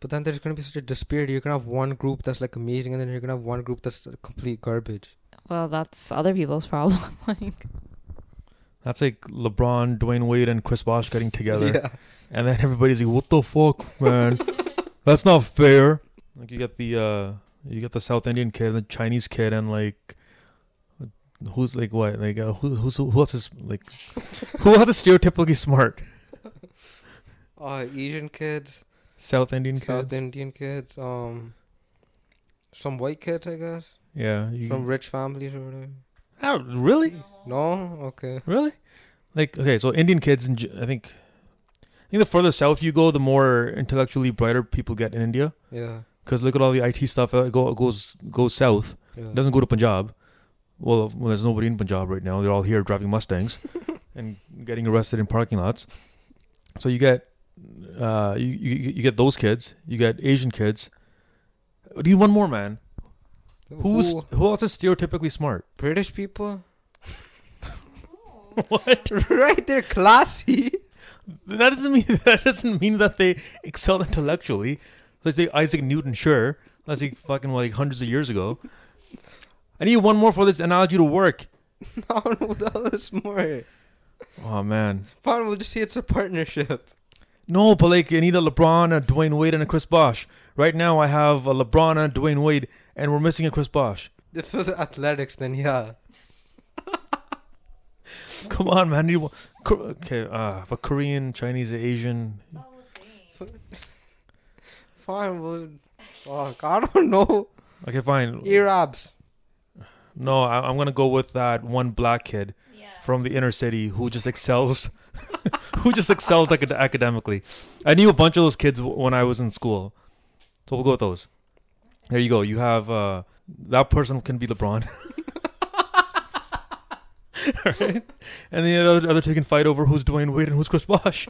But then there's gonna be such a disparity. You're gonna have one group that's like amazing, and then you're gonna have one group that's complete garbage. Well, that's other people's problem. like, That's like LeBron, Dwyane Wade, and Chris Bosh getting together, Yeah. and then everybody's like, "What the fuck, man? That's not fair." Like you get the uh, you get the South Indian kid, and the Chinese kid, and like. Who's like what? Like uh, who, who's who else is like who else is stereotypically smart? Uh, Asian kids, South Indian South kids. South Indian kids, um, some white kids, I guess, yeah, you, from rich families or whatever. How, really? No, okay. Really? Like okay, so Indian kids, in, I think, I think the further south you go, the more intellectually brighter people get in India. Yeah. Because look at all the IT stuff uh, go, goes goes south. Yeah. It doesn't go to Punjab. Well, well, there's nobody in Punjab right now. They're all here driving Mustangs and getting arrested in parking lots. So you get, uh, you, you you get those kids. You get Asian kids. Do you need one more man? Who's Who- who else is stereotypically smart? British people? what? right, they're classy. That doesn't mean that doesn't mean that they excel intellectually. Let's say Isaac Newton, sure. That's like fucking like hundreds of years ago. I need one more for this analogy to work. Know the hell more. Oh man, Fine, we'll just say it's a partnership. no, but like I need a LeBron, a Dwyane Wade, and a Chris Bosh. Right now, I have a LeBron and Dwyane Wade, and we're missing a Chris Bosh. If it was athletics, then yeah. Come on, man. You need one. Ko- Okay, uh, but Korean, Chinese, Asian. Fine, we'll. Fuck, I don't know. Okay, fine. Arabs. No, I, I'm gonna go with that one black kid. from the inner city who just excels who just excels academically i knew a bunch of those kids w- when i was in school so we'll go with those there you go you have uh that person can be lebron Alright? and the other, other two can fight over who's Dwyane Wade and who's Chris Bosh.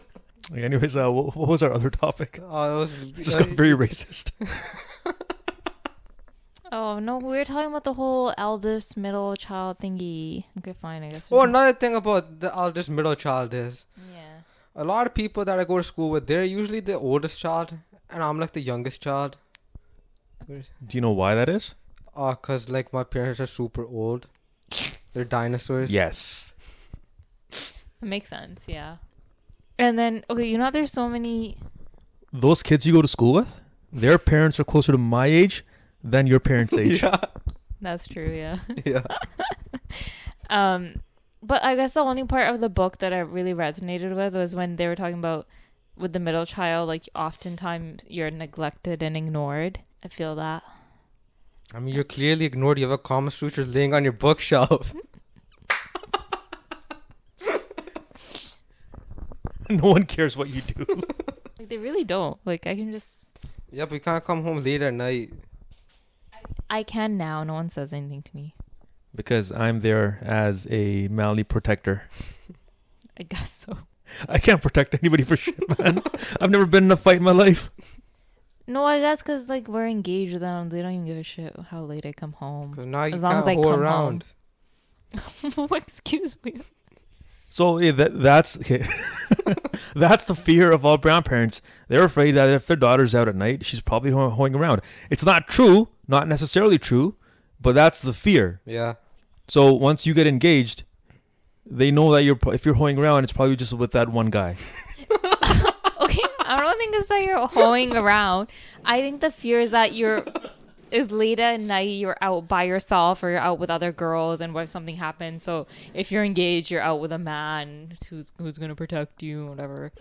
Like, anyways, uh, what, what was our other topic? Oh, it was, It just got very racist. Oh no, we were talking about the whole eldest middle child thingy. Okay, fine, I guess. Oh, another thing about the eldest middle child is Yeah. a lot of people that I go to school with, they're usually the oldest child, and I'm like the youngest child. Do you know why that is? Uh, cause like my parents are super old. They're dinosaurs. Yes. It makes sense, yeah. And then okay, you know there's so many Those kids you go to school with, their parents are closer to my age than your parents' age. yeah. that's true, yeah. Yeah. Um, but I guess the only part of the book that I really resonated with was when they were talking about with the middle child, like oftentimes you're neglected and ignored. I feel that. I mean, you're clearly ignored. You have a Kama Sutra laying on your bookshelf. no one cares what you do. Like they really don't. Like I can just yeah, but you can't come home late at night. I can now. No one says anything to me. because I'm there as a Mali protector. I guess so. I can't protect anybody for shit, man. I've never been in a fight in my life. No, I guess because like we're engaged with them, they don't even give a shit how late I come home. Cause now you As long can't as I come around. Oh, excuse me. So yeah, that, that's okay. that's the fear of all brown parents. They're afraid that if their daughter's out at night, she's probably ho- hoeing around. It's not true, not necessarily true, but that's the fear. Yeah. So once you get engaged, they know that you're if you're hoeing around, it's probably just with that one guy. Okay, I don't think it's that you're hoeing around. I think the fear is that you're is late at night, you're out by yourself or you're out with other girls, and what if something happens? So if you're engaged, you're out with a man who's who's gonna protect you, whatever.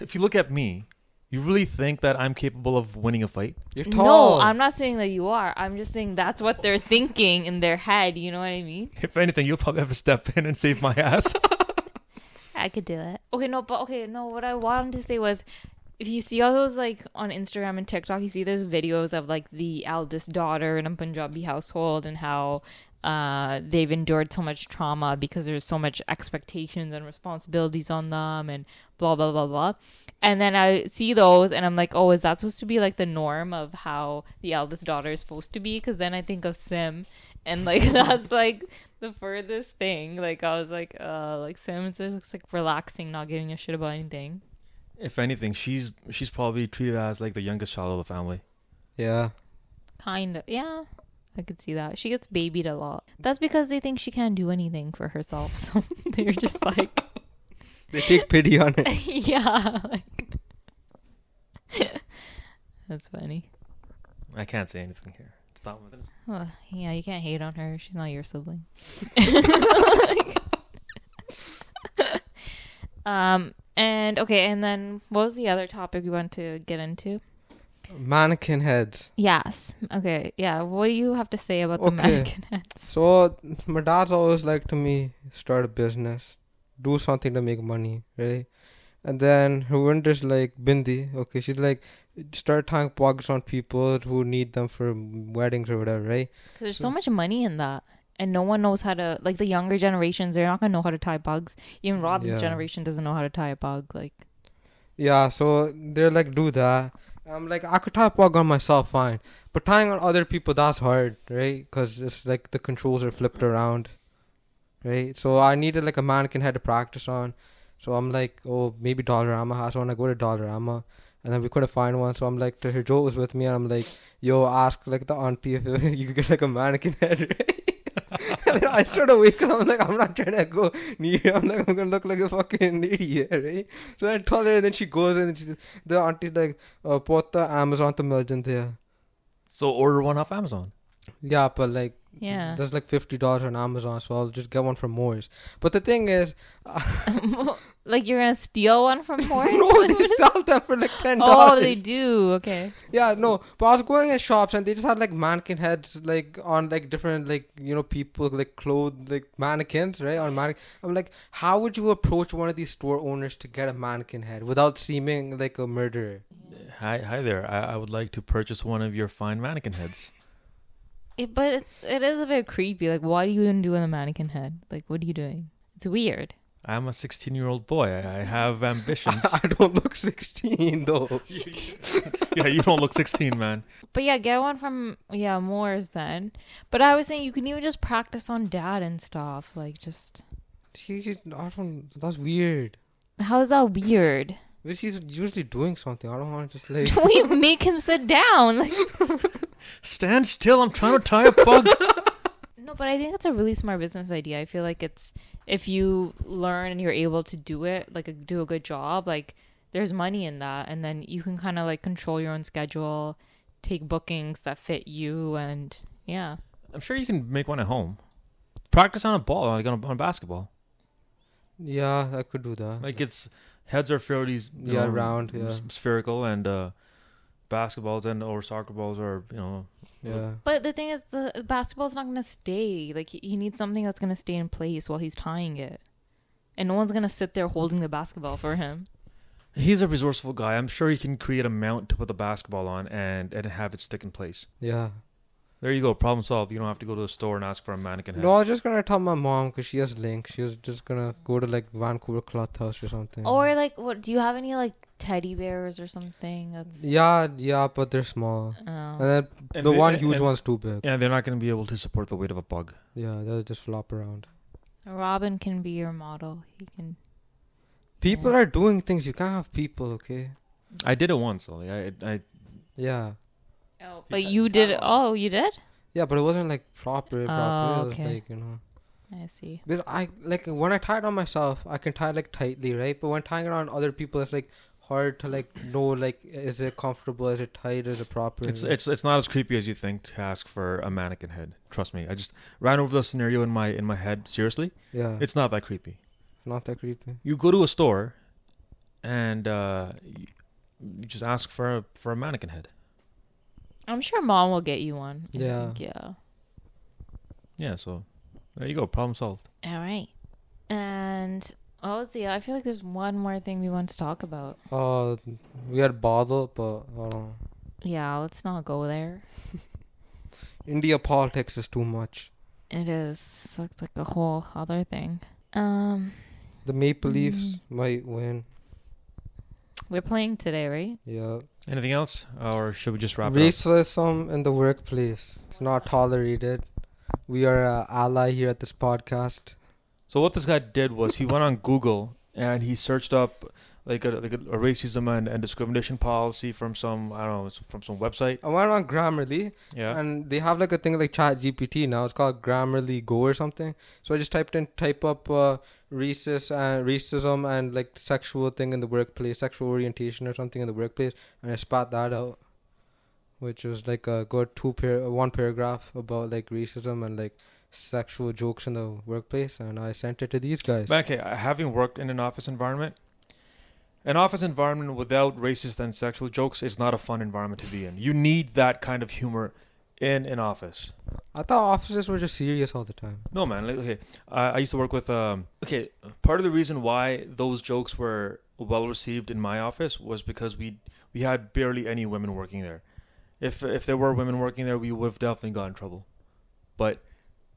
If you look at me, you really think that I'm capable of winning a fight? You're tall. No, I'm not saying that you are. I'm just saying that's what they're thinking in their head. You know what I mean? If anything, you'll probably have to step in and save my ass. I could do it. Okay, no, but okay, no. What I wanted to say was, if you see all those like on Instagram and TikTok, you see those videos of like the eldest daughter in a Punjabi household and how uh they've endured so much trauma because there's so much expectations and responsibilities on them and blah blah blah blah. And then I see those and I'm like, oh, is that supposed to be like the norm of how the eldest daughter is supposed to be? Because then I think of Sim and like that's like the furthest thing. Like I was like, uh, like Sims just looks like relaxing, not giving a shit about anything. if anything, she's she's probably treated as like the youngest child of the family. yeah. Kind of, yeah. I could see that. She gets babied a lot. That's because they think she can't do anything for herself. So they're just like, They take pity on her. yeah. Like, that's funny. I can't say anything here. It's not within. Well, yeah, you can't hate on her. She's not your sibling. um, and okay, and then what was the other topic we want to get into? Mannequin heads. Yes. Okay. Yeah. What do you have to say about the mannequin heads? So my dad's always like to me, start a business, do something to make money, right? And then her winter's like Bindi. Okay, she's like start tying bugs on people who need them for weddings or whatever, right? Because there's so much money in that, and no one knows how to. Like the younger generations, they're not gonna know how to tie bugs. Even Robin's Yeah. generation doesn't know how to tie a bug. Like, Yeah, so they're like, do that. I'm like, I could a bug on myself, fine. But tying on other people, that's hard, right? Because it's like the controls are flipped around, right? So I needed like a mannequin head to practice on. So I'm like, oh, maybe Dollarama has one. I go to Dollarama. And then we couldn't find one. So I'm like, to her Joe was with me. And I'm like, yo, ask like the auntie if you could get like a mannequin head, right? and then I started waking up. I'm like, I'm not trying to go near. I'm like, I'm gonna look like a fucking idiot, right? So I told her, and then she goes and she, the auntie's like, uh, "Pota Amazon to mill there. So order one off Amazon. Yeah, but like, yeah. there's like fifty dollars on Amazon, so I'll just get one from Moore's. But the thing is, like you're gonna steal one from Morris? no, they sell them for like ten dollars. Oh, they do. Okay. Yeah, no, but I was going in shops and they just had like mannequin heads, like on like different like you know people like clothed like mannequins, right? On mannequin, I'm like, how would you approach one of these store owners to get a mannequin head without seeming like a murderer? Hi, hi there. I, I would like to purchase one of your fine mannequin heads. It, but it's it is a bit creepy. Like, why are you gonna do with a mannequin head? Like, what are you doing? It's weird. I'm a 16 year old boy. I, I have ambitions. I don't look 16 though. yeah, you don't look 16, man. But yeah, get one from yeah Moore's then. But I was saying you can even just practice on dad and stuff. Like, just She, I don't. That's weird. how is that weird? But she's usually doing something. I don't want to just like. we make him sit down. Like, Stand still. I'm trying to tie a bug. No, but I think it's a really smart business idea. I feel like it's if you learn and you're able to do it, like do a good job, like there's money in that, and then you can kind of like control your own schedule, take bookings that fit you, and yeah. I'm sure you can make one at home. Practice on a ball, like on a, on a basketball. Yeah, I could do that. Like it's heads are fairly you Yeah, know, round, yeah. spherical, and uh, basketballs and or soccer balls or you know yeah. But the thing is, the basketball's not gonna stay. Like he, he needs something that's gonna stay in place while he's tying it, and no one's gonna sit there holding the basketball for him. he's a resourceful guy. I'm sure he can create a mount to put the basketball on and and have it stick in place. Yeah. There you go, problem solved. You don't have to go to a store and ask for a mannequin head. No, I was just gonna tell my mom because she has link. She was just gonna go to like Vancouver Cloth House or something. Or like, what? Do you have any like teddy bears or something? That's Yeah, yeah, but they're small. Oh. And then And the they- one and- huge and- one's too big. Yeah, they're not going to be able to support the weight of a bug. Yeah, they'll just flop around. Robin can be your model. He can. People Yeah. are doing things. You can't have people, okay? I did it once. Like, I, I, Yeah. Oh, but you did it. Oh, you did. Yeah, but it wasn't like proper, proper. Oh, It was okay. like, you know. I see. Because I like when I tie it on myself, I can tie it like tightly, right? But when tying it on other people, it's like hard to like know like is it comfortable, is it tight, is it proper? it's it's it's not as creepy as you think to ask for a mannequin head. Trust me. I just ran over the scenario in my in my head. Seriously, yeah, it's it's not that creepy. not that creepy. You go to a store, and uh, you, you just ask for a for a mannequin head. I'm sure mom will get you one. I Yeah. think, yeah. Yeah. So there you go. Problem solved. All right. And oh, see, I feel like there's one more thing we want to talk about. Uh, we had bother, but I don't know. Yeah, let's not go there. India politics is too much. It is it's like a whole other thing. Um, The Maple Leafs Mm. might win. We're playing today, right? Yeah. Anything else, or should we just wrap it up? Racism in the workplace. It's not tolerated. We are a ally here at this podcast. So what this guy did was he went on Google and he searched up like a like a, a racism and, and discrimination policy from some I don't know from some website. I went on Grammarly Yeah. and they have like a thing like Chat GPT now. It's called Grammarly Go or something. So I just typed in type up uh, racist and racism and like sexual thing in the workplace, sexual orientation or something in the workplace, and I spat that out, which was like a good two par one paragraph about like racism and like sexual jokes in the workplace, and I sent it to these guys. Okay, uh, having worked in an office environment, an office environment without racist and sexual jokes is not a fun environment to be in. You need that kind of humor in an office. I thought offices were just serious all the time. No, man. Like, okay, I, I used to work with. Um, okay, part of the reason why those jokes were well received in my office was because we we had barely any women working there. If if there were women working there, we would have definitely got in trouble. But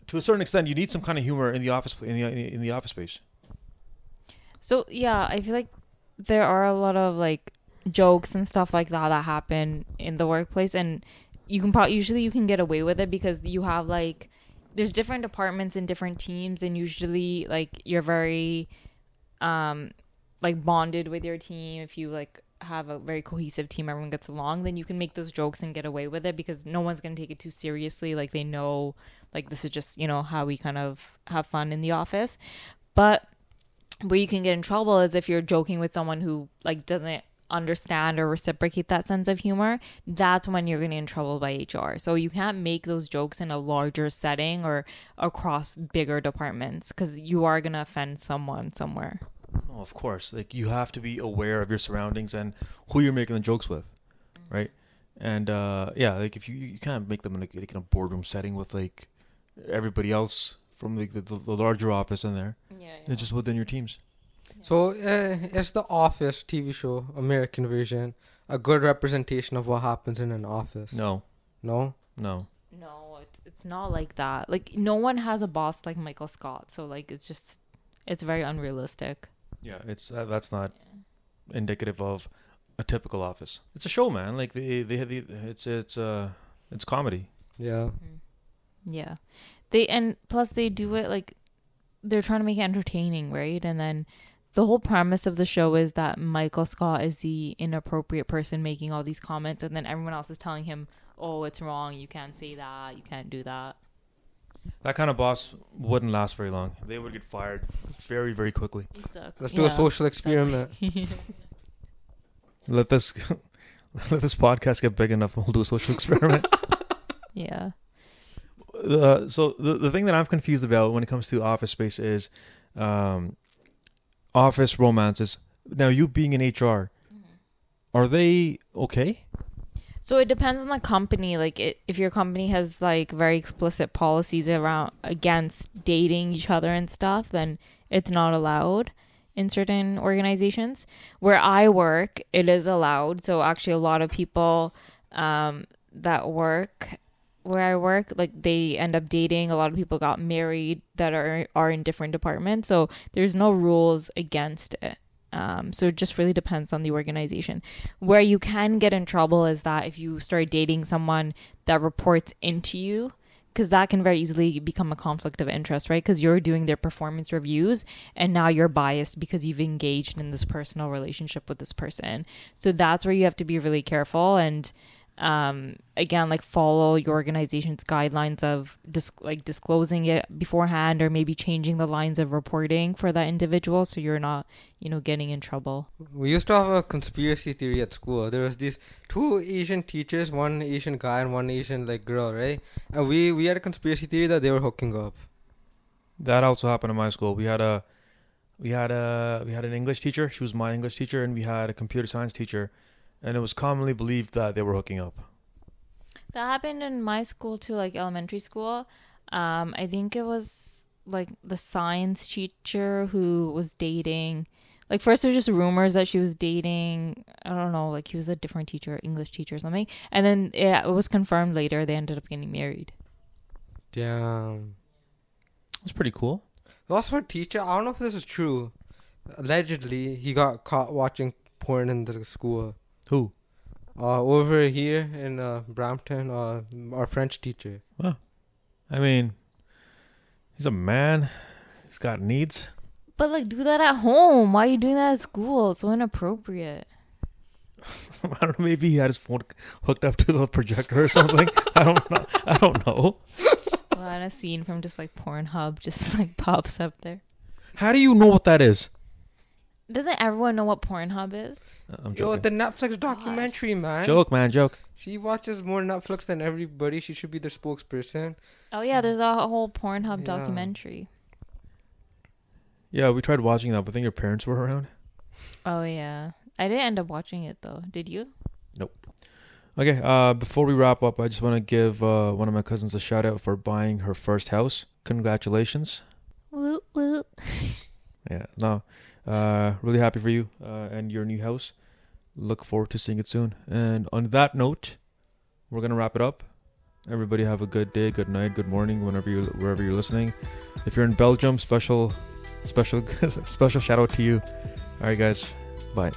to a certain extent, you need some kind of humor in the office in the in the office space. So yeah, I feel like there are a lot of like jokes and stuff like that that happen in the workplace, and you can probably usually you can get away with it because you have like there's different departments and different teams, and usually like you're very um like bonded with your team. If you like have a very cohesive team everyone gets along then you can make those jokes and get away with it because no one's going to take it too seriously. Like they know like this is just you know how we kind of have fun in the office. But where you can get in trouble is if you're joking with someone who like doesn't understand or reciprocate that sense of humor that's when you're going to in trouble by hr so you can't make those jokes in a larger setting or across bigger departments because you are going to offend someone somewhere No, of course. Like you have to be aware of your surroundings and who you're making the jokes with, right? And uh, yeah, like if you you can't make them in like, like in a boardroom setting with like everybody else from like the, the, the larger office in there. yeah, They're just within your teams. So uh, is the Office TV show American version a good representation of what happens in an office? No, No. no. no it's, it's not like that like no one has a boss like michael scott so like it's just it's very unrealistic Yeah, it's uh, that's not indicative of a typical office. It's a show, man. Like they they, they it's it's uh it's comedy. Yeah. Yeah. They and plus they do it like they're trying to make it entertaining, right? And then the whole premise of the show is that Michael Scott is the inappropriate person making all these comments and then everyone else is telling him, oh, it's wrong. You can't say that. You can't do that. That kind of boss wouldn't last very long. They would get fired very, very quickly. Exactly. Let's do a social experiment. Let this let this podcast get big enough. We'll do a social experiment. yeah. Uh, so the the thing that I'm confused about when it comes to office space is um, office romances. Now, you being in HR, are they okay? So it depends on the company. Like, it, if your company has like very explicit policies around against dating each other and stuff, then it's not allowed in certain organizations. Where I work, it is allowed. So actually, a lot of people um, that work where I work, like they end up dating. A lot of people got married that are are in different departments. So there's no rules against it. Um, so it just really depends on the organization. Where you can get in trouble is that if you start dating someone that reports into you, because that can very easily become a conflict of interest, right? Because you're doing their performance reviews and now you're biased because you've engaged in this personal relationship with this person. So that's where you have to be really careful and um again like follow your organization's guidelines of dis- like disclosing it beforehand or maybe changing the lines of reporting for that individual so you're not you know getting in trouble We used to have a conspiracy theory at school. There was these two Asian teachers, one Asian guy and one Asian like girl, right? And we we had a conspiracy theory that they were hooking up. That also happened in my school. We had a we had a we had an English teacher. She was my English teacher, and we had a computer science teacher, and it was commonly believed that they were hooking up. that happened in my school too like elementary school um i think it was like the science teacher who was dating like first it was just rumors that she was dating i don't know like he was a different teacher english teacher or something and then yeah, it was confirmed later they ended up getting married Damn. that's pretty cool. Also, a teacher. I don't know if this is true. Allegedly, he got caught watching porn in the school. Who? Uh, over here in uh, Brampton, uh, our French teacher. I mean, he's a man. He's got needs. but like do that at home why are you doing that at school it's so inappropriate I don't know. Maybe he had his phone hooked up to the projector or something. I don't know. I don't know. well, and a scene from just like pornhub just like pops up there How do you know what that is? Doesn't everyone know what pornhub is Uh, I'm Yo, joking. the Netflix documentary, man. joke, man, joke. She watches more Netflix than everybody. She should be their spokesperson. Oh yeah, there's a whole Pornhub Yeah. documentary. Yeah, we tried watching that, but I think your parents were around. Oh yeah, I didn't end up watching it though. Did you? Nope. Okay, uh, before we wrap up, I just want to give uh, one of my cousins a shout out for buying her first house. Congratulations. Woo woo. Yeah, no, uh, really happy for you uh, and your new house. Look forward to seeing it soon. And on that note, we're gonna wrap it up. Everybody have a good day, good night, good morning, whenever you wherever you're listening. If you're in Belgium, special, special, special shout out to you. All right, guys, bye.